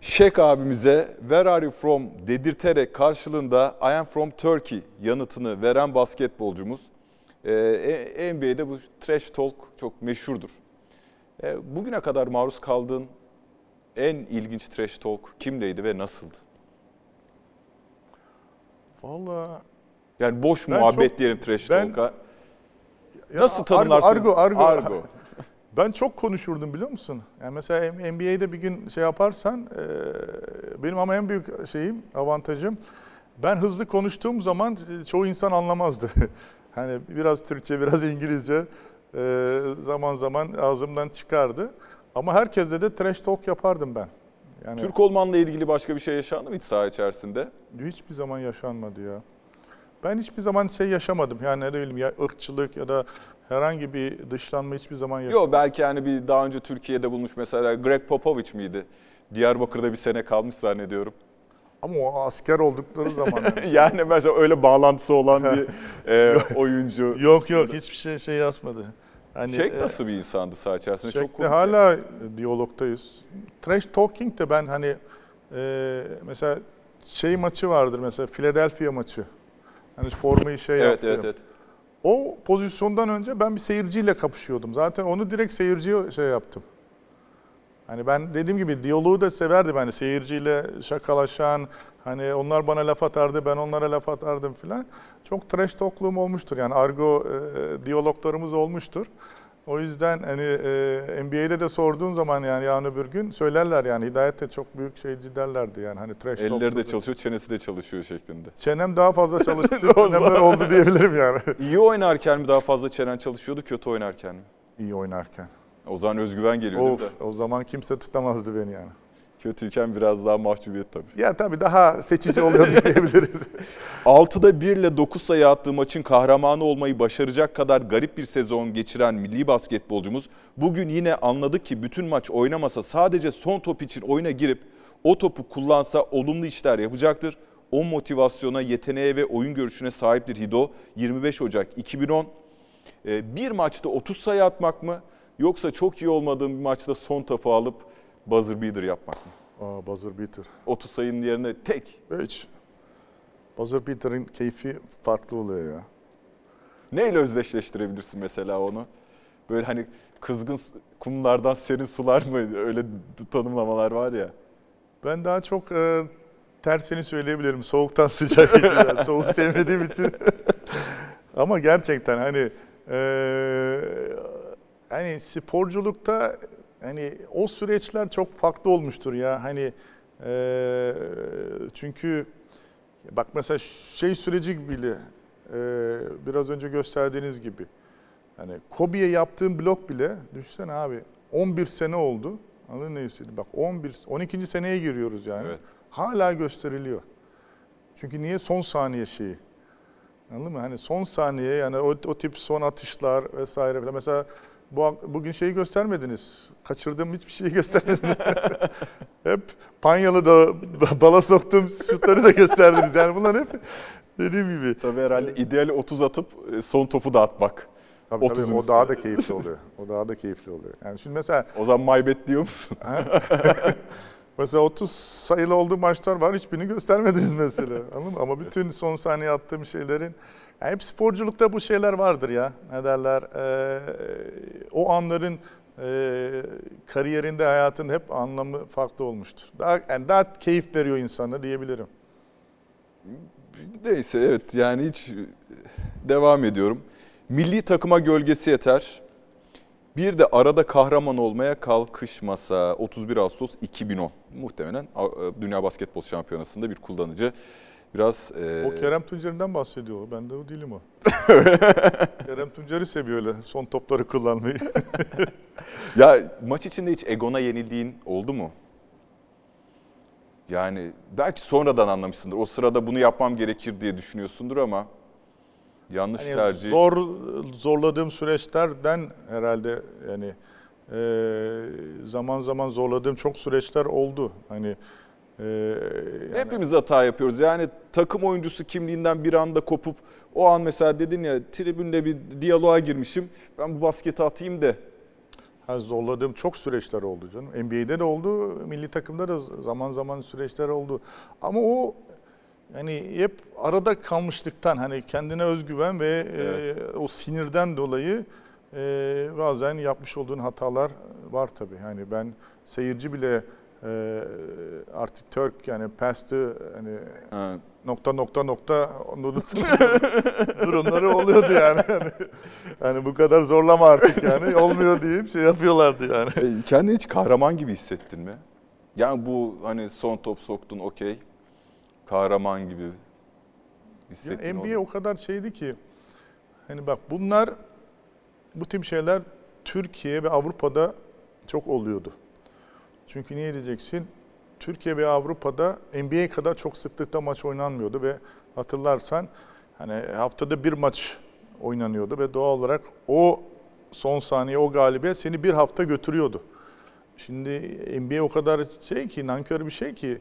Şek abimize where are you from dedirterek karşılığında I am from Turkey yanıtını veren basketbolcumuz. Ee, NBA'de bu trash talk çok meşhurdur. Ee, bugüne kadar maruz kaldığın en ilginç trash talk kimdeydi ve nasıldı? Vallahi Yani boş Ben muhabbet çok- diyelim trash ben- talk'a. Nasıl tanımlarsın? Argo, argo, argo. Ben çok konuşurdum biliyor musun? Yani mesela NBA'de bir gün şey yaparsan, e, benim ama en büyük şeyim, avantajım, ben hızlı konuştuğum zaman çoğu insan anlamazdı. hani biraz Türkçe, biraz İngilizce e, zaman zaman ağzımdan çıkardı. Ama herkesle de trash talk yapardım ben. Yani Türk olmanla ilgili başka bir şey yaşandı mı hiç saha içerisinde? hiçbir zaman yaşanmadı ya. Ben hiçbir zaman şey yaşamadım. Yani ne bileyim ya ırkçılık ya da herhangi bir dışlanma hiçbir zaman yaşamadım. Yok belki hani bir daha önce Türkiye'de bulmuş mesela Greg Popovich miydi? Diyarbakır'da bir sene kalmış zannediyorum. Ama o asker oldukları zaman. yani. yani mesela öyle bağlantısı olan bir e, oyuncu. Yok yok hiçbir şey şey yazmadı. Hani Şek nasıl bir insandı saha içerisinde? Çok komik. hala diyalogtayız. Trash talking de ben hani e, mesela şey maçı vardır mesela Philadelphia maçı. Hani formayı şey Evet yaptı. evet evet. O pozisyondan önce ben bir seyirciyle kapışıyordum. Zaten onu direkt seyirciye şey yaptım. Hani ben dediğim gibi diyaloğu da severdim. Hani seyirciyle şakalaşan, hani onlar bana laf atardı, ben onlara laf atardım filan. Çok trash talk'luğum olmuştur. Yani argo e, diyaloglarımız olmuştur. O yüzden hani e, NBA'de de sorduğun zaman yani yarın öbür gün söylerler yani Hidayet de çok büyük şeyci derlerdi yani hani trash Elleri de çalışıyor, çenesi de çalışıyor şeklinde. Çenem daha fazla çalıştı zaman- oldu diyebilirim yani. İyi oynarken mi daha fazla çenen çalışıyordu, kötü oynarken mi? İyi oynarken. O zaman özgüven geliyor değil Of, mi? o zaman kimse tutamazdı beni yani. Kötüyken biraz daha mahcubiyet tabii. Ya tabii daha seçici oluyordu diyebiliriz. 6'da 1 ile 9 sayı attığı maçın kahramanı olmayı başaracak kadar garip bir sezon geçiren milli basketbolcumuz bugün yine anladı ki bütün maç oynamasa sadece son top için oyuna girip o topu kullansa olumlu işler yapacaktır. O motivasyona, yeteneğe ve oyun görüşüne sahiptir Hido. 25 Ocak 2010. Ee, Bir maçta 30 sayı atmak mı yoksa çok iyi olmadığım bir maçta son topu alıp buzzer beater yapmak mı? Aa, buzzer beater. 30 sayının yerine tek Hiç. Buzzer beater'ın keyfi farklı oluyor ya. Neyle özdeşleştirebilirsin mesela onu? Böyle hani kızgın kumlardan serin sular mı? Öyle tanımlamalar var ya. Ben daha çok e, tersini söyleyebilirim. Soğuktan sıcak. Soğuk sevmediğim için. Ama gerçekten hani e, hani sporculukta hani o süreçler çok farklı olmuştur ya. Hani e, çünkü bak mesela şey süreci bile e, biraz önce gösterdiğiniz gibi hani Kobe'ye yaptığım blok bile düşünsene abi 11 sene oldu. Anladın ne istediğim? Bak 11 12. seneye giriyoruz yani. Evet. Hala gösteriliyor. Çünkü niye son saniye şeyi? Anladın mı? Hani son saniye yani o, o tip son atışlar vesaire. Mesela bu bugün şeyi göstermediniz. Kaçırdığım hiçbir şeyi göstermediniz. hep Panyalı da bala soktuğum şutları da gösterdiniz. Yani bunlar hep dediğim gibi. Tabii herhalde ideali 30 atıp e, son topu da atmak. Tabii, tabii, 30'un o daha da keyifli oluyor. O daha da keyifli oluyor. Yani şimdi mesela O zaman maybet diyor musun? Mesela 30 sayılı olduğu maçlar var. Hiçbirini göstermediniz mesela. Anladın mı? Ama bütün son saniye attığım şeylerin ya hep sporculukta bu şeyler vardır ya. Ne derler? Ee, o anların e, kariyerinde, hayatın hep anlamı farklı olmuştur. Daha yani daha keyif veriyor insana diyebilirim. Neyse evet yani hiç devam ediyorum. Milli takıma gölgesi yeter. Bir de arada kahraman olmaya kalkışmasa 31 Ağustos 2010. Muhtemelen e, Dünya Basketbol Şampiyonası'nda bir kullanıcı. Biraz e, O Kerem Tuncer'den bahsediyor. Ben de o değilim o. Kerem Tuncer'i seviyor öyle son topları kullanmayı. ya maç içinde hiç egona yenildiğin oldu mu? Yani belki sonradan anlamışsındır. O sırada bunu yapmam gerekir diye düşünüyorsundur ama yanlış Hani tercih. zor zorladığım süreçlerden herhalde yani e, zaman zaman zorladığım çok süreçler oldu. Hani e, yani Hepimiz hata yapıyoruz. Yani takım oyuncusu kimliğinden bir anda kopup o an mesela dedin ya tribünde bir diyaloğa girmişim. Ben bu basketi atayım da. ha, zorladığım çok süreçler oldu canım. NBA'de de oldu, milli takımda da zaman zaman süreçler oldu. Ama o yani hep arada kalmışlıktan hani kendine özgüven ve e, o sinirden dolayı e, bazen yapmış olduğun hatalar var tabii. Yani ben seyirci bile e, artık Türk yani pastı hani Ha, nokta nokta nokta durumları oluyordu yani. yani. Hani bu kadar zorlama artık yani olmuyor deyip şey yapıyorlardı yani. E, Kendini hiç kahraman gibi hissettin mi? Yani bu hani son top soktun okey. Kahraman gibi hissettin Ya NBA mu? o kadar şeydi ki hani bak bunlar bu tip şeyler Türkiye ve Avrupa'da çok oluyordu. Çünkü niye diyeceksin? Türkiye ve Avrupa'da NBA kadar çok sıklıkta maç oynanmıyordu ve hatırlarsan hani haftada bir maç oynanıyordu ve doğal olarak o son saniye o galibiyet seni bir hafta götürüyordu. Şimdi NBA o kadar şey ki nankör bir şey ki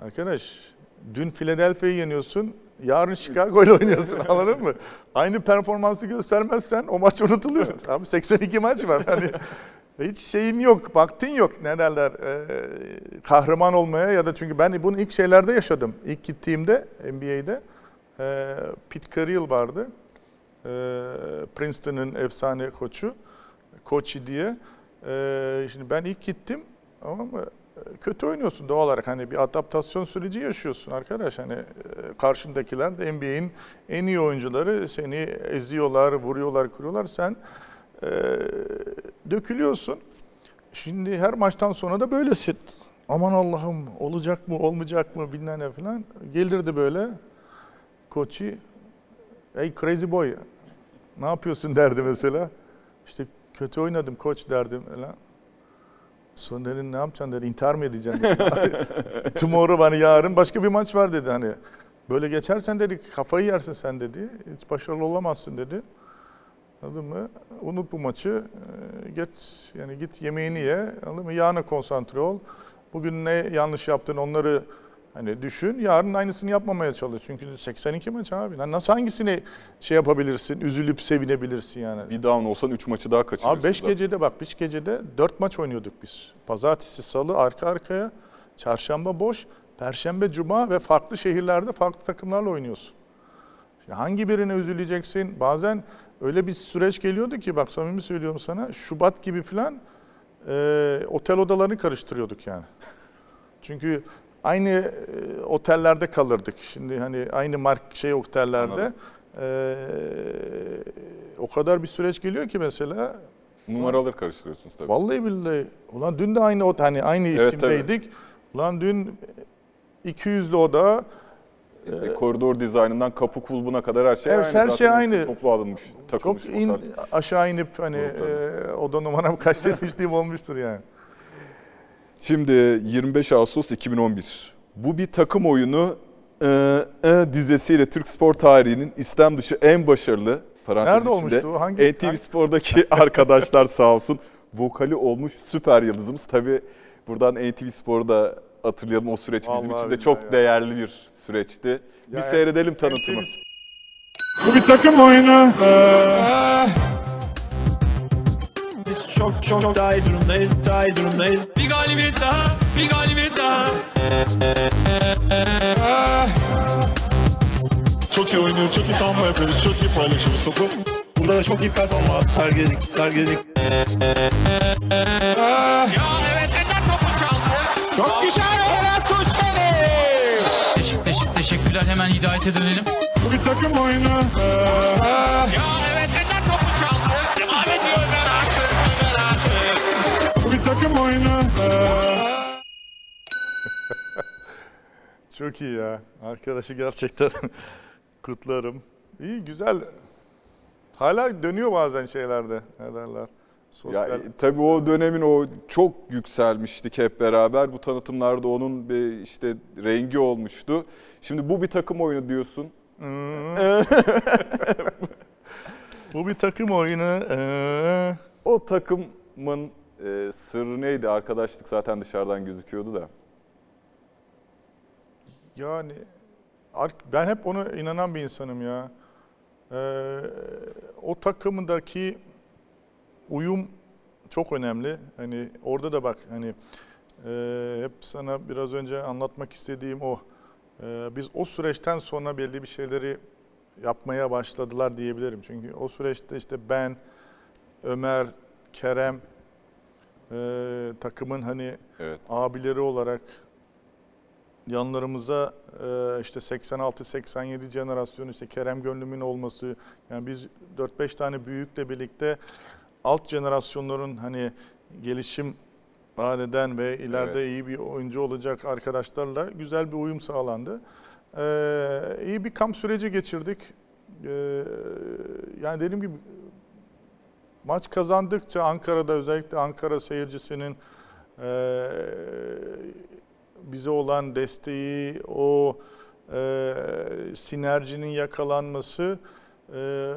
Arkadaş dün Philadelphia'yı yeniyorsun, yarın Chicago ile oynuyorsun anladın mı? Aynı performansı göstermezsen o maç unutuluyor. Abi 82 maç var. Hani hiç şeyin yok, vaktin yok. Ne derler? Ee, kahraman olmaya ya da çünkü ben bunu ilk şeylerde yaşadım. İlk gittiğimde NBA'de e, Pete Carroll vardı. E, Princeton'ın efsane koçu. Koçi diye. E, şimdi ben ilk gittim ama kötü oynuyorsun doğal olarak hani bir adaptasyon süreci yaşıyorsun arkadaş hani e, karşındakiler de NBA'in en iyi oyuncuları seni eziyorlar, vuruyorlar, kırıyorlar sen e, dökülüyorsun. Şimdi her maçtan sonra da böylesin. Aman Allah'ım olacak mı olmayacak mı bilmem ne falan. Gelirdi böyle koçi hey crazy boy ne yapıyorsun derdi mesela. İşte kötü oynadım koç derdim falan. Sonra dedim ne yapacaksın dedi. İntihar mı edeceksin dedi. Tomorrow hani yarın başka bir maç var dedi hani. Böyle geçersen dedi kafayı yersin sen dedi. Hiç başarılı olamazsın dedi. Anladın mı? Unut bu maçı. Ee, Geç yani git yemeğini ye. Anladın mı? Yarına konsantre ol. Bugün ne yanlış yaptın onları hani düşün. Yarın aynısını yapmamaya çalış. Çünkü 82 maç abi. Lan nasıl hangisini şey yapabilirsin? Üzülüp sevinebilirsin yani. Bir down olsan 3 maçı daha kaçırırsın. Abi 5 zaten. gecede bak 5 gecede 4 maç oynuyorduk biz. Pazartesi, salı arka arkaya, çarşamba boş, perşembe, cuma ve farklı şehirlerde farklı takımlarla oynuyorsun. Şimdi hangi birine üzüleceksin? Bazen öyle bir süreç geliyordu ki bak samimi söylüyorum sana Şubat gibi filan e, otel odalarını karıştırıyorduk yani. Çünkü aynı e, otellerde kalırdık. Şimdi hani aynı mark şey otellerde. Anladım. e, o kadar bir süreç geliyor ki mesela Numaraları karıştırıyorsunuz tabii. Vallahi billahi. Ulan dün de aynı o hani aynı Evet, isimdeydik. Ulan dün 200'lü oda. İşte koridor dizaynından kapı kulbuna kadar her şey Evet, aynı. her Zaten şey aynı. Toplu alınmış, takılmış. Çok in, otel. aşağı inip hani Doğru, e, oda numaram kaç demiştiğim olmuştur yani. Şimdi 25 Ağustos 2011. Bu bir takım oyunu e, e, dizesiyle Türk spor tarihinin istem dışı en başarılı parantez Nerede içinde, olmuştu? Hangi- NTV hangi- Spor'daki arkadaşlar sağ olsun vokali olmuş süper yıldızımız. Tabii buradan NTV Spor'u da hatırlayalım o süreç bizim Vallahi için de çok ya. değerli bir süreçti. Bir Ya, seyredelim tanıtımı. Bu bir takım oyunu. Ee, Biz çok çok daha iyi durumdayız. Daha iyi durumdayız. Bir galibiyet daha, bir galibiyet daha. Çok iyi oynuyoruz, çok iyi savunma yapıyoruz, çok iyi paylaşıyoruz topu. Burada da çok iyi performans sergiledik, sergiledik. Ya evet Ender topu çaldı. Çok güzel Eren Tuğçeli. Teşekkür, teşekkür, teşekkürler. Hemen hidayete dönelim. Bu bir takım oyunu. Ya evet Çok iyi ya. Arkadaşı gerçekten kutlarım. İyi güzel. Hala dönüyor bazen şeylerde. Ne derler? Ya, Sosyal. e, tabii o dönemin o çok yükselmiştik hep beraber. Bu tanıtımlarda onun bir işte rengi olmuştu. Şimdi bu bir takım oyunu diyorsun. Bu bir takım oyunu. Ee, O takımın e, sırrı neydi? Arkadaşlık zaten dışarıdan gözüküyordu da. Yani ben hep ona inanan bir insanım ya. Ee, o takımdaki uyum çok önemli. Hani orada da bak hani e, hep sana biraz önce anlatmak istediğim o. Ee, biz o süreçten sonra belli bir şeyleri yapmaya başladılar diyebilirim. Çünkü o süreçte işte ben, Ömer, Kerem e, takımın hani Evet. abileri olarak yanlarımıza e, işte 86-87 jenerasyonu işte Kerem Gönlüm'ün olması yani biz 4-5 tane büyükle birlikte alt jenerasyonların hani gelişim eden ve ileride Evet. iyi bir oyuncu olacak arkadaşlarla güzel bir uyum sağlandı. Ee, iyi bir kamp süreci geçirdik. Ee, yani dediğim gibi maç kazandıkça Ankara'da özellikle Ankara seyircisinin eee, bize olan desteği, o eee, sinerjinin yakalanması eee,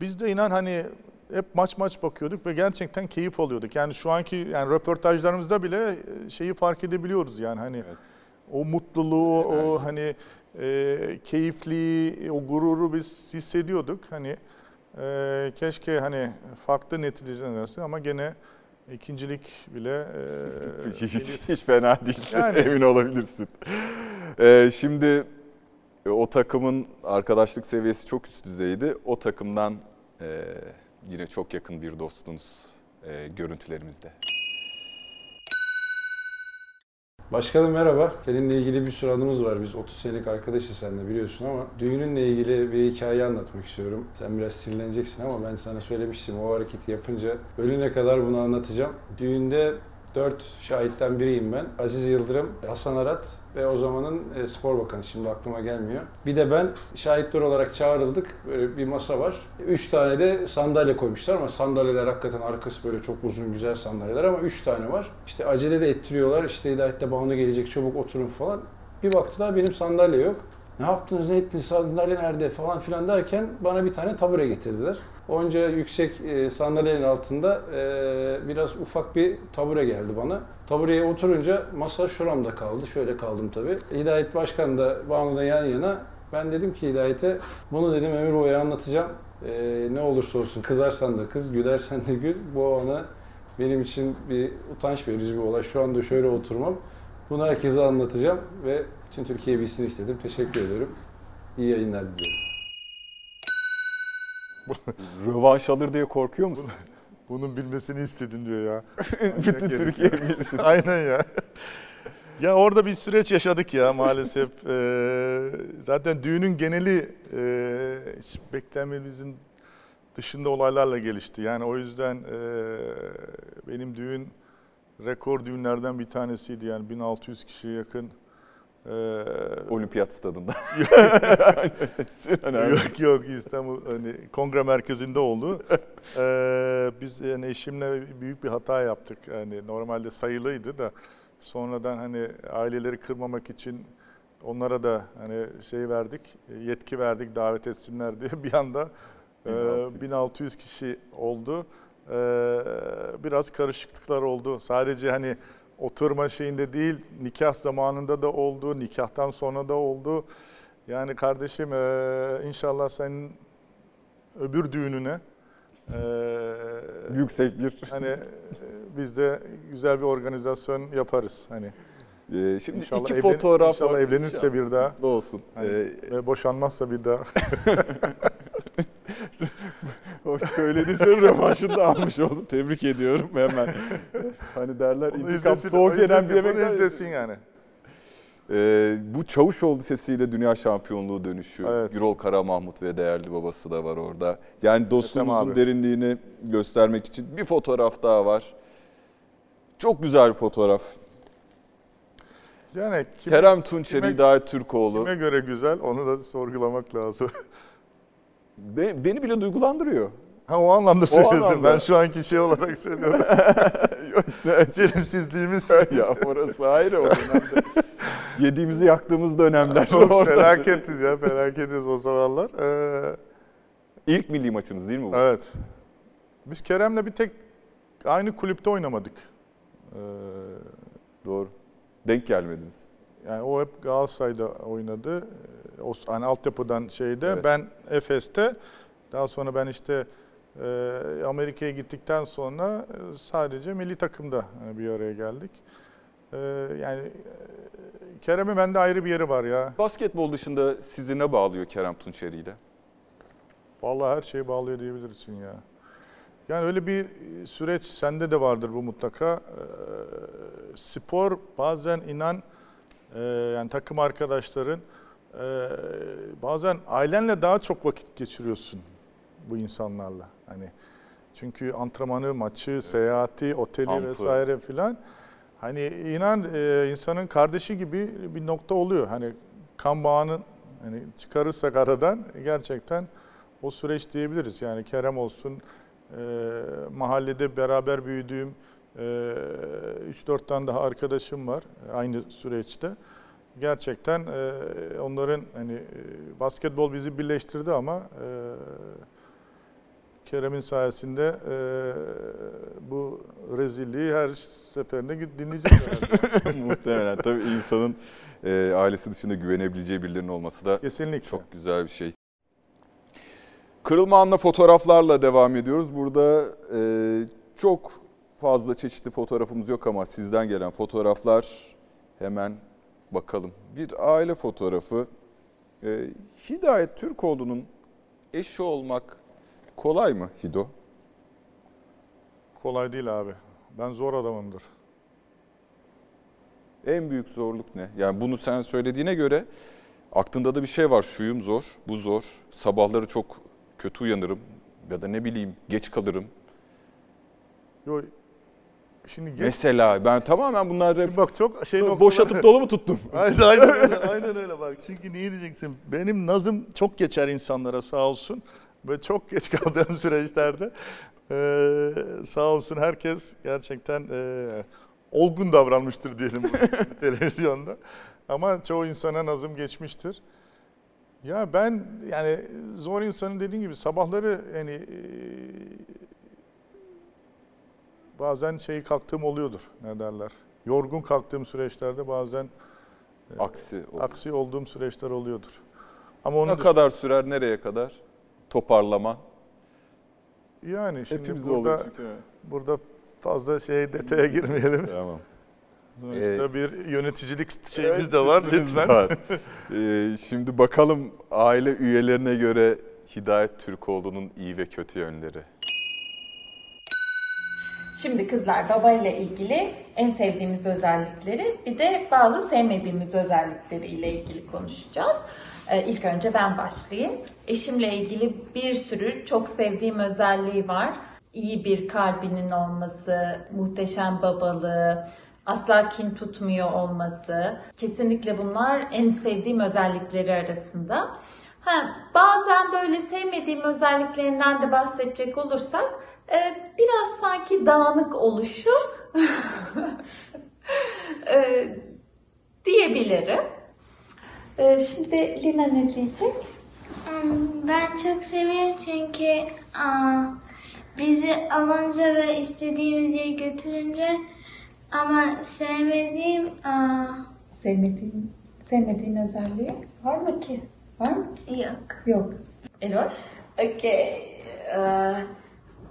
biz de inan hani hep maç maç bakıyorduk ve gerçekten keyif alıyorduk. Yani şu anki yani röportajlarımızda bile şeyi fark edebiliyoruz yani hani Evet. o mutluluğu, o hani eee keyifliği, o gururu biz hissediyorduk. Hani eee, keşke hani farklı neticeler ama gene ikincilik bile eee, hiç, hiç fena değil. Yani. Emin olabilirsin. Ee, şimdi e, o takımın arkadaşlık seviyesi çok üst düzeydi. O takımdan e, yine çok yakın bir dostunuz e, görüntülerimizde. Başkanım merhaba. Seninle ilgili bir sürü anımız var. Biz 30 senelik arkadaşız seninle biliyorsun ama düğününle ilgili bir hikaye anlatmak istiyorum. Sen biraz sinirleneceksin ama ben sana söylemiştim o hareketi yapınca ölüne kadar bunu anlatacağım. Düğünde dört şahitten biriyim ben. Aziz Yıldırım, Hasan Arat ve o zamanın e, spor bakanı şimdi aklıma gelmiyor. Bir de ben şahitler olarak çağrıldık. Böyle bir masa var. Üç tane de sandalye koymuşlar ama sandalyeler hakikaten arkası böyle çok uzun güzel sandalyeler ama üç tane var. İşte acele de ettiriyorlar. İşte Hidayet'te Banu gelecek çabuk oturun falan. Bir baktılar benim sandalye yok. Ne yaptınız ne ettiniz sandalye nerede falan filan derken bana bir tane tabure getirdiler. Onca yüksek e, sandalyenin altında e, biraz ufak bir tabure geldi bana. Tabureye oturunca masa şuramda kaldı. Şöyle kaldım tabii. Hidayet Başkan da Banu da yan yana. Ben dedim ki Hidayet'e bunu dedim ömür boyu anlatacağım. E, ne olursa olsun kızarsan da kız, gülersen de gül. Bu ana benim için bir utanç verici bir olay. Şu anda şöyle oturmam. Bunu herkese anlatacağım ve bütün Türkiye bilsin istedim. Teşekkür ederim. İyi yayınlar diliyorum. Rövanş alır diye korkuyor musun? bunun bilmesini istedin diyor ya. Bütün Türkiye bilsin. Aynen ya. Ya orada bir süreç yaşadık ya maalesef. Ee, zaten düğünün geneli e, hiç beklememizin dışında olaylarla gelişti. Yani o yüzden e, benim düğün rekor düğünlerden bir tanesiydi. Yani 1600 kişiye yakın. E, Olimpiyat stadında. yok yok İstanbul hani kongre merkezinde oldu. Ee, biz yani eşimle büyük bir hata yaptık. Yani normalde sayılıydı da sonradan hani aileleri kırmamak için onlara da hani şey verdik, yetki verdik davet etsinler diye bir anda e, 1600. 1600 kişi oldu. Ee, biraz karışıklıklar oldu. Sadece hani oturma şeyinde değil, nikah zamanında da oldu, nikahtan sonra da oldu. Yani kardeşim eee, inşallah senin öbür düğününe Ee, Yüksek bir. hani e, biz de güzel bir organizasyon yaparız. Hani Ee, şimdi inşallah, iki evlen- fotoğraf inşallah var. evlenirse bir daha Mutlu olsun. hani, Ee, ve boşanmazsa bir daha. o söylediği sözün rövanşını da almış oldu. Tebrik ediyorum hemen. Hani derler Onu intikam izlesin, soğuk yenen bir izlesin, yemek. bunu izlesin yani. Ee, bu Çavuşoğlu sesiyle dünya şampiyonluğu dönüşü. Evet. Gürol Kara Mahmut ve değerli babası da var orada. Yani dostluğumuzun derinliğini göstermek için bir fotoğraf daha var. Çok güzel bir fotoğraf. Yani kime, Kerem Tunçer, kime- Hidayet Türkoğlu. kime göre güzel onu da sorgulamak lazım. Be- beni bile duygulandırıyor. Ha o anlamda anlamda. Ben şu anki şey olarak söylüyorum. Çelimsizliğimiz ya orası ayrı o dönemde. Yediğimizi yaktığımız dönemler. Çok felaketiz ya felaketiz o zamanlar. Ee, İlk milli maçınız değil mi bu? evet. Biz Kerem'le bir tek aynı kulüpte oynamadık. Ee, Doğru. Denk gelmediniz. yani o hep Galatasaray'da oynadı. Ee, O hani altyapıdan şeyde. Evet. Ben Efes'te. Daha sonra ben işte Amerika'ya gittikten sonra e, sadece milli takımda e, bir araya geldik. Ee, yani e, Kerem'in bende ayrı bir yeri var ya. Basketbol dışında sizi ne bağlıyor Kerem Tunçeri ile? Vallahi her şeyi bağlıyor diyebilirsin ya. Yani öyle bir süreç sende de vardır bu mutlaka. Ee, spor bazen inan yani takım arkadaşların bazen ailenle daha çok vakit geçiriyorsun bu insanlarla. Hani çünkü antrenmanı, maçı, seyahati, oteli Kampı. vesaire filan. Hani inan e, insanın kardeşi gibi bir nokta oluyor. Hani kan bağının hani çıkarırsak aradan gerçekten o süreç diyebiliriz. Yani Kerem olsun, e, mahallede beraber büyüdüğüm e, 3-4 tane daha arkadaşım var aynı süreçte. Gerçekten e, onların hani basketbol bizi birleştirdi ama e, Kerem'in sayesinde e, bu rezilliği her seferinde dinleyeceğiz herhalde. Muhtemelen. Tabii insanın e, ailesi dışında güvenebileceği birilerinin olması da Kesinlikle. çok güzel bir şey. Kırılma anla fotoğraflarla devam ediyoruz. Burada e, çok fazla çeşitli fotoğrafımız yok ama sizden gelen fotoğraflar hemen bakalım. Bir aile fotoğrafı. E, Hidayet Türkoğlu'nun eşi olmak kolay mı Hido? Kolay değil abi. Ben zor adamımdır. En büyük zorluk ne? Yani bunu sen söylediğine göre aklında da bir şey var. Şuyum zor, bu zor. Sabahları çok kötü uyanırım ya da ne bileyim geç kalırım. Yo, şimdi geç. Mesela ben tamamen bunları Şimdi bak çok şey noktaları- boşatıp dolu mu tuttum? Aynen, aynen öyle, aynen öyle bak. Çünkü niye diyeceksin? Benim nazım çok geçer insanlara sağ olsun. Ve çok geç kaldığım süreçlerde eee, sağ olsun herkes gerçekten eee, olgun davranmıştır diyelim bu televizyonda. Ama çoğu insana nazım geçmiştir. Ya ben yani zor insanın dediğin gibi sabahları yani eee, bazen şey kalktığım oluyordur ne derler. Yorgun kalktığım süreçlerde bazen Aksi. o. aksi olduğum süreçler oluyordur. Ama onu Ne kadar sürer, nereye kadar? Toparlama. yani şimdi Hepimizde burada burada fazla şey detaya girmeyelim. Tamam. Sonuçta bir yöneticilik şeyimiz de var lütfen. Var. Ee, şimdi bakalım aile üyelerine göre Hidayet Türkoğlu'nun iyi ve kötü yönleri. Şimdi kızlar babayla ilgili en sevdiğimiz özellikleri bir de bazı sevmediğimiz özellikleri ile ilgili konuşacağız. Ee, ilk önce ben başlayayım. Eşimle ilgili bir sürü çok sevdiğim özelliği var. İyi bir kalbinin olması, muhteşem babalığı, asla kin tutmuyor olması. Kesinlikle bunlar en sevdiğim özellikleri arasında. Ha, bazen böyle sevmediğim özelliklerinden de bahsedecek olursak e, biraz sanki dağınık oluşu e, diyebilirim. E, şimdi Lina ne diyecek? Hmm, Ben çok seviyorum çünkü aa, bizi alınca ve istediğimiz yere götürünce ama sevmediğim aa, Sevmediğin, sevmediğin özelliği var mı ki? Var mı? yok. Yok. Eloş? Okay. Uh,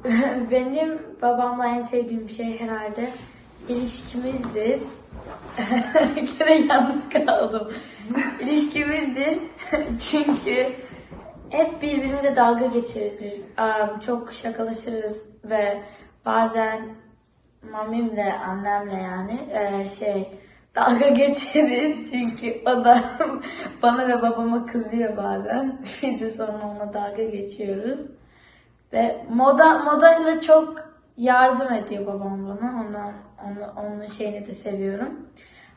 Benim babamla en sevdiğim şey herhalde ilişkimizdir. Gene yalnız kaldım. İlişkimizdir. Çünkü hep birbirimize dalga geçeriz. Am, Çok şakalaşırız ve bazen mamimle, annemle yani e, şey dalga geçeriz. Çünkü o da bana ve babama kızıyor bazen. Biz de sonra onunla dalga geçiyoruz. Ve moda modayla çok yardım ediyor babam bana. Ondan, onu, onun şeyini de seviyorum.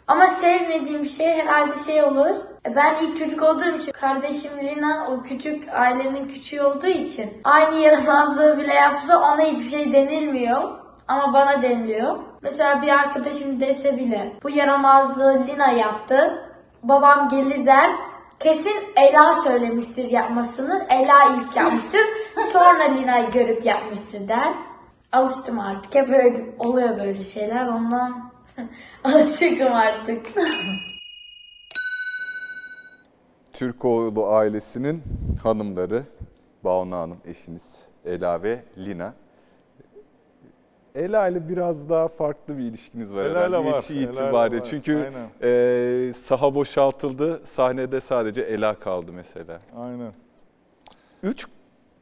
Ama sevmediğim şey herhalde şey olur. E, Ben ilk çocuk olduğum için kardeşim Lina o küçük ailenin küçüğü olduğu için aynı yaramazlığı bile yapsa ona hiçbir şey denilmiyor. Ama bana deniliyor. Mesela bir arkadaşım dese bile bu yaramazlığı Lina yaptı. Babam gelir der. Kesin Ela söylemiştir yapmasını. Ela ilk yapmıştır. Sonra Lina'yı görüp yapmıştır der. Alıştım artık. Hep böyle oluyor böyle şeyler. Ondan alışıkım artık. Türkoğlu ailesinin hanımları Banu Hanım eşiniz Ela ve Lina. Ela ile biraz daha farklı bir ilişkiniz var Ela herhalde ile var, yaşı Ela ile itibariyle. var, Çünkü aynen. e, saha boşaltıldı, sahnede sadece Ela kaldı mesela. Aynen. Üç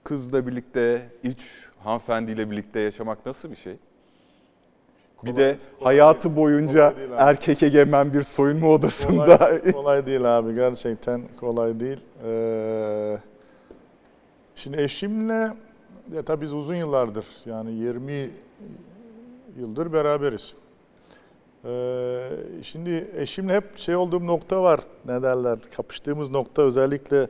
kızla birlikte, üç hanımefendiyle birlikte yaşamak nasıl bir şey? Bir de hayatı boyunca kolay değil abi. erkek egemen bir soyunma odasında Kolay, kolay değil abi gerçekten kolay değil. Ee, şimdi eşimle ya tabii biz uzun yıllardır yani 20 yıldır beraberiz. Ee, şimdi eşimle hep şey olduğum nokta var ne derler kapıştığımız nokta özellikle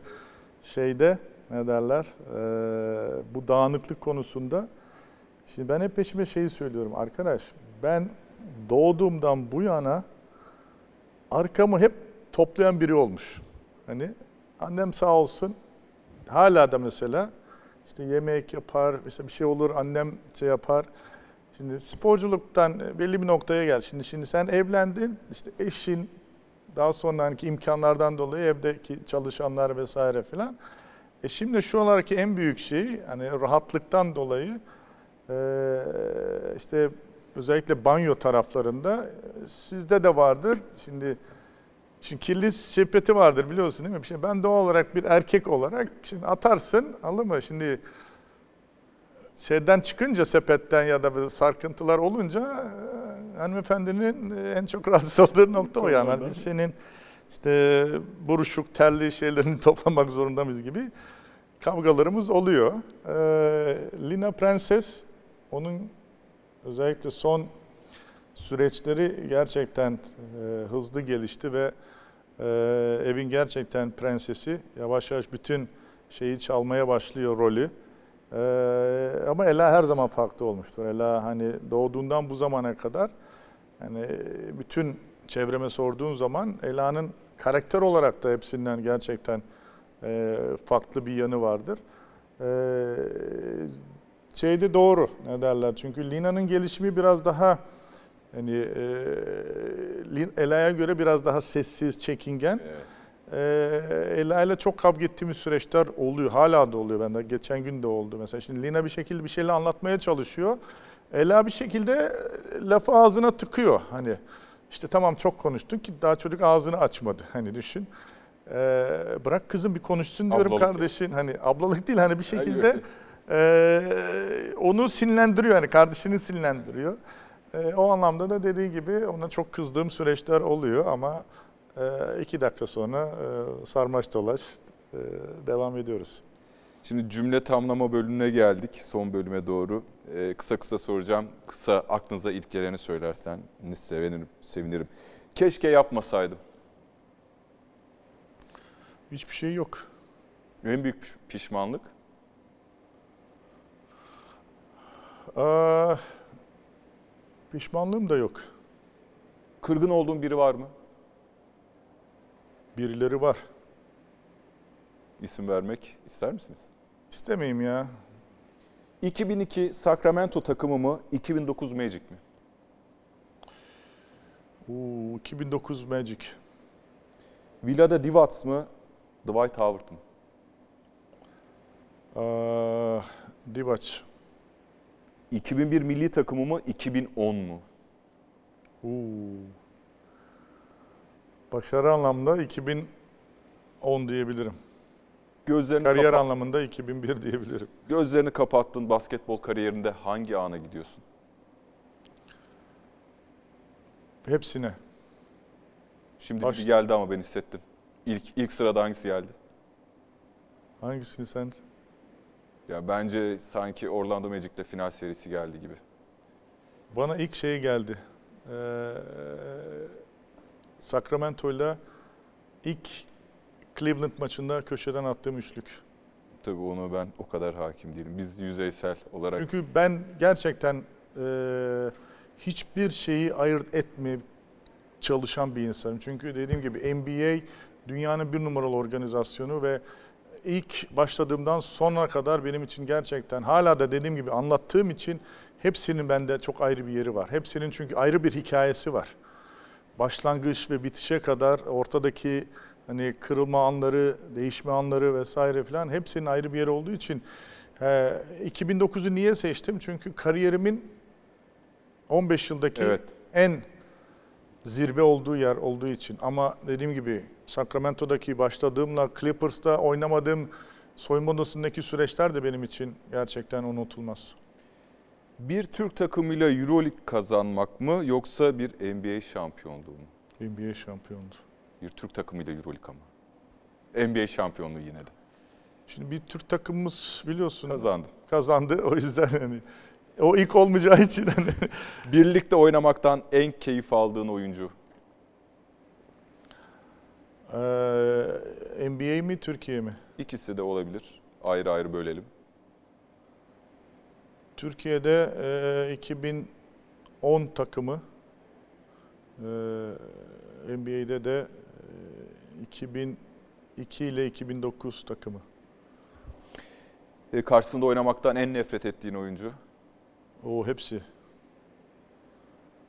şeyde ne derler ee, bu dağınıklık konusunda. Şimdi ben hep eşime şeyi söylüyorum arkadaş ben doğduğumdan bu yana arkamı hep toplayan biri olmuş. Hani annem sağ olsun hala da mesela işte yemek yapar, mesela bir şey olur annem şey yapar. Şimdi sporculuktan belli bir noktaya gel. Şimdi şimdi sen evlendin, işte eşin daha sonraki imkanlardan dolayı evdeki çalışanlar vesaire filan. E şimdi şu anlarki en büyük şey hani rahatlıktan dolayı işte özellikle banyo taraflarında e, sizde de vardır. Şimdi Şimdi kirli sepeti vardır biliyorsun değil mi? Şimdi ben doğal olarak bir erkek olarak şimdi atarsın anladın mı? Şimdi şeyden çıkınca sepetten ya da sarkıntılar olunca e, hanımefendinin en çok rahatsız olduğu nokta o yani. Biz senin işte buruşuk terli şeylerini toplamak zorunda mıyız gibi kavgalarımız oluyor. Ee, Lina Prenses onun özellikle son süreçleri gerçekten e, hızlı gelişti ve e, evin gerçekten prensesi yavaş yavaş bütün şeyi çalmaya başlıyor rolü. E, ama Ela her zaman farklı olmuştur. Ela hani doğduğundan bu zamana kadar hani bütün çevreme sorduğun zaman Ela'nın karakter olarak da hepsinden gerçekten e, farklı bir yanı vardır. E, şeyde doğru ne derler çünkü Lina'nın gelişimi biraz daha hani e, Ela'ya göre biraz daha sessiz, çekingen. E, Ela ile çok kavga ettiğimiz süreçler oluyor. Hala da oluyor bende. Geçen gün de oldu mesela. Şimdi Lina bir şekilde bir şeyle anlatmaya çalışıyor. Ela bir şekilde lafı ağzına tıkıyor. Hani işte tamam çok konuştun ki daha çocuk ağzını açmadı. Hani düşün. E, bırak kızım bir konuşsun diyorum Ablalık kardeşin. Hani ablalık değil hani bir şekilde yok. E, onu sinirlendiriyor. Hani kardeşini sinirlendiriyor. E, o anlamda da dediği gibi ona çok kızdığım süreçler oluyor ama e, iki dakika sonra e, sarmaş dolaş e, devam ediyoruz. Şimdi cümle tamlama bölümüne geldik, son bölüme doğru. Ee, kısa kısa soracağım. Kısa aklınıza ilk geleni söylersen sevinirim, sevinirim. Keşke yapmasaydım. Hiçbir şey yok. En büyük piş- pişmanlık. Aa, pişmanlığım da yok. Kırgın olduğun biri var mı? Birileri var. İsim vermek ister misiniz? İstemeyeyim ya. 2002 Sacramento takımı mı, 2009 Magic mi? Oo, 2009 Magic. Villada Divac mı, Dwight Howard mı? Aa, Divac. 2001 milli takımı mı 2010 mu? Oo. Başarı anlamda 2010 diyebilirim. Gözlerini, Kariyer kapa- anlamında 2001 diyebilirim. gözlerini kapattın basketbol kariyerinde hangi ana gidiyorsun? Hepsine. Şimdi Baş- biri geldi ama ben hissettim. İlk, ilk sırada hangisi geldi? Hangisini sen? Ya bence sanki Orlando Magic'le final serisi geldi gibi. Bana ilk şey geldi. Ee, Sacramento'yla ilk Cleveland maçında köşeden attığım üçlük. Tabii onu ben o kadar hakim değilim. Biz yüzeysel olarak Çünkü ben gerçekten e, hiçbir şeyi ayırt etmeye çalışan bir insanım. Çünkü dediğim gibi NBA dünyanın bir numaralı organizasyonu ve ilk başladığımdan sonra kadar benim için gerçekten hala da dediğim gibi anlattığım için hepsinin bende çok ayrı bir yeri var. Hepsinin çünkü ayrı bir hikayesi var. Başlangıç ve bitişe kadar ortadaki hani kırılma anları, değişme anları vesaire falan hepsinin ayrı bir yeri olduğu için e, 2009'u niye seçtim? Çünkü kariyerimin 15 yıldaki Evet. en zirve olduğu yer olduğu için. Ama dediğim gibi Sacramento'daki başladığımla Clippers'ta oynamadığım soyunma odasındaki süreçler de benim için gerçekten unutulmaz. bir Türk takımıyla Euroleague kazanmak mı yoksa bir NBA şampiyonluğu mu? NBA şampiyondu. Bir Türk takımıyla Euroleague ama. NBA şampiyonluğu yine de. Şimdi bir Türk takımımız biliyorsun Kazandı. kazandı. O yüzden hani o ilk olmayacağı için hani Birlikte oynamaktan en keyif aldığın oyuncu. Eee, NBA mi Türkiye mi? İkisi de olabilir. Ayrı ayrı bölelim. Türkiye'de eee, 2010 takımı, eee, NBA'de de eee, 2002 ile 2009 takımı. E, karşısında oynamaktan en nefret ettiğin oyuncu. O hepsi.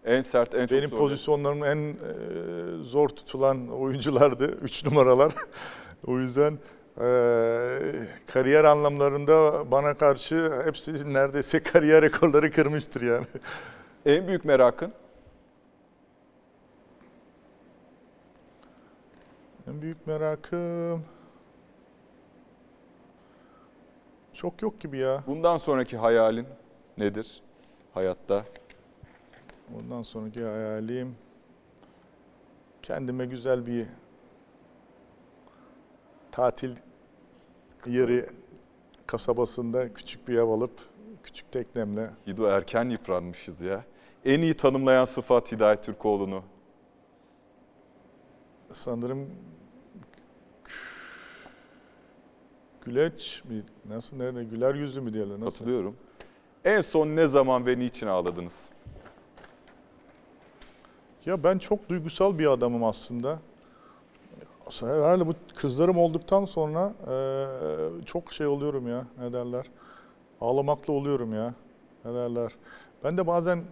En sert, en çok Benim zor. pozisyonlarım en eee, zor tutulan oyunculardı. Üç numaralar. o yüzden eee, kariyer anlamlarında bana karşı hepsi neredeyse kariyer rekorları kırmıştır yani. En büyük merakın? En büyük merakım... Çok yok gibi ya. Bundan sonraki hayalin nedir hayatta? Ondan sonraki hayalim... Kendime güzel bir tatil yeri kasabasında küçük bir ev alıp küçük teknemle Hido erken yıpranmışız ya. En iyi tanımlayan sıfat Hidayet Türkoğlu'nu. sanırım güleç mi nasıl nerede güler yüzlü mü diyorlar nasıl? Katılıyorum. En son ne zaman ve niçin ağladınız? Ya ben çok duygusal bir adamım aslında. Herhalde bu kızlarım olduktan sonra eee, çok şey oluyorum ya ne derler. Ağlamaklı oluyorum ya ne derler. Ben de bazen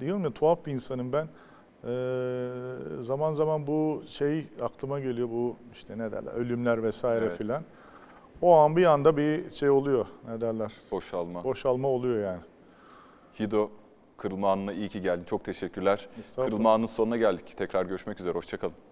diyorum ya tuhaf bir insanım ben. Eee, zaman zaman bu şey aklıma geliyor bu işte ne derler ölümler vesaire Evet. filan. O an bir anda bir şey oluyor ne derler. Boşalma. Boşalma oluyor yani. Hido kırılma anına iyi ki geldin. Çok teşekkürler. Kırılma anının sonuna geldik. Tekrar görüşmek üzere. Hoşçakalın.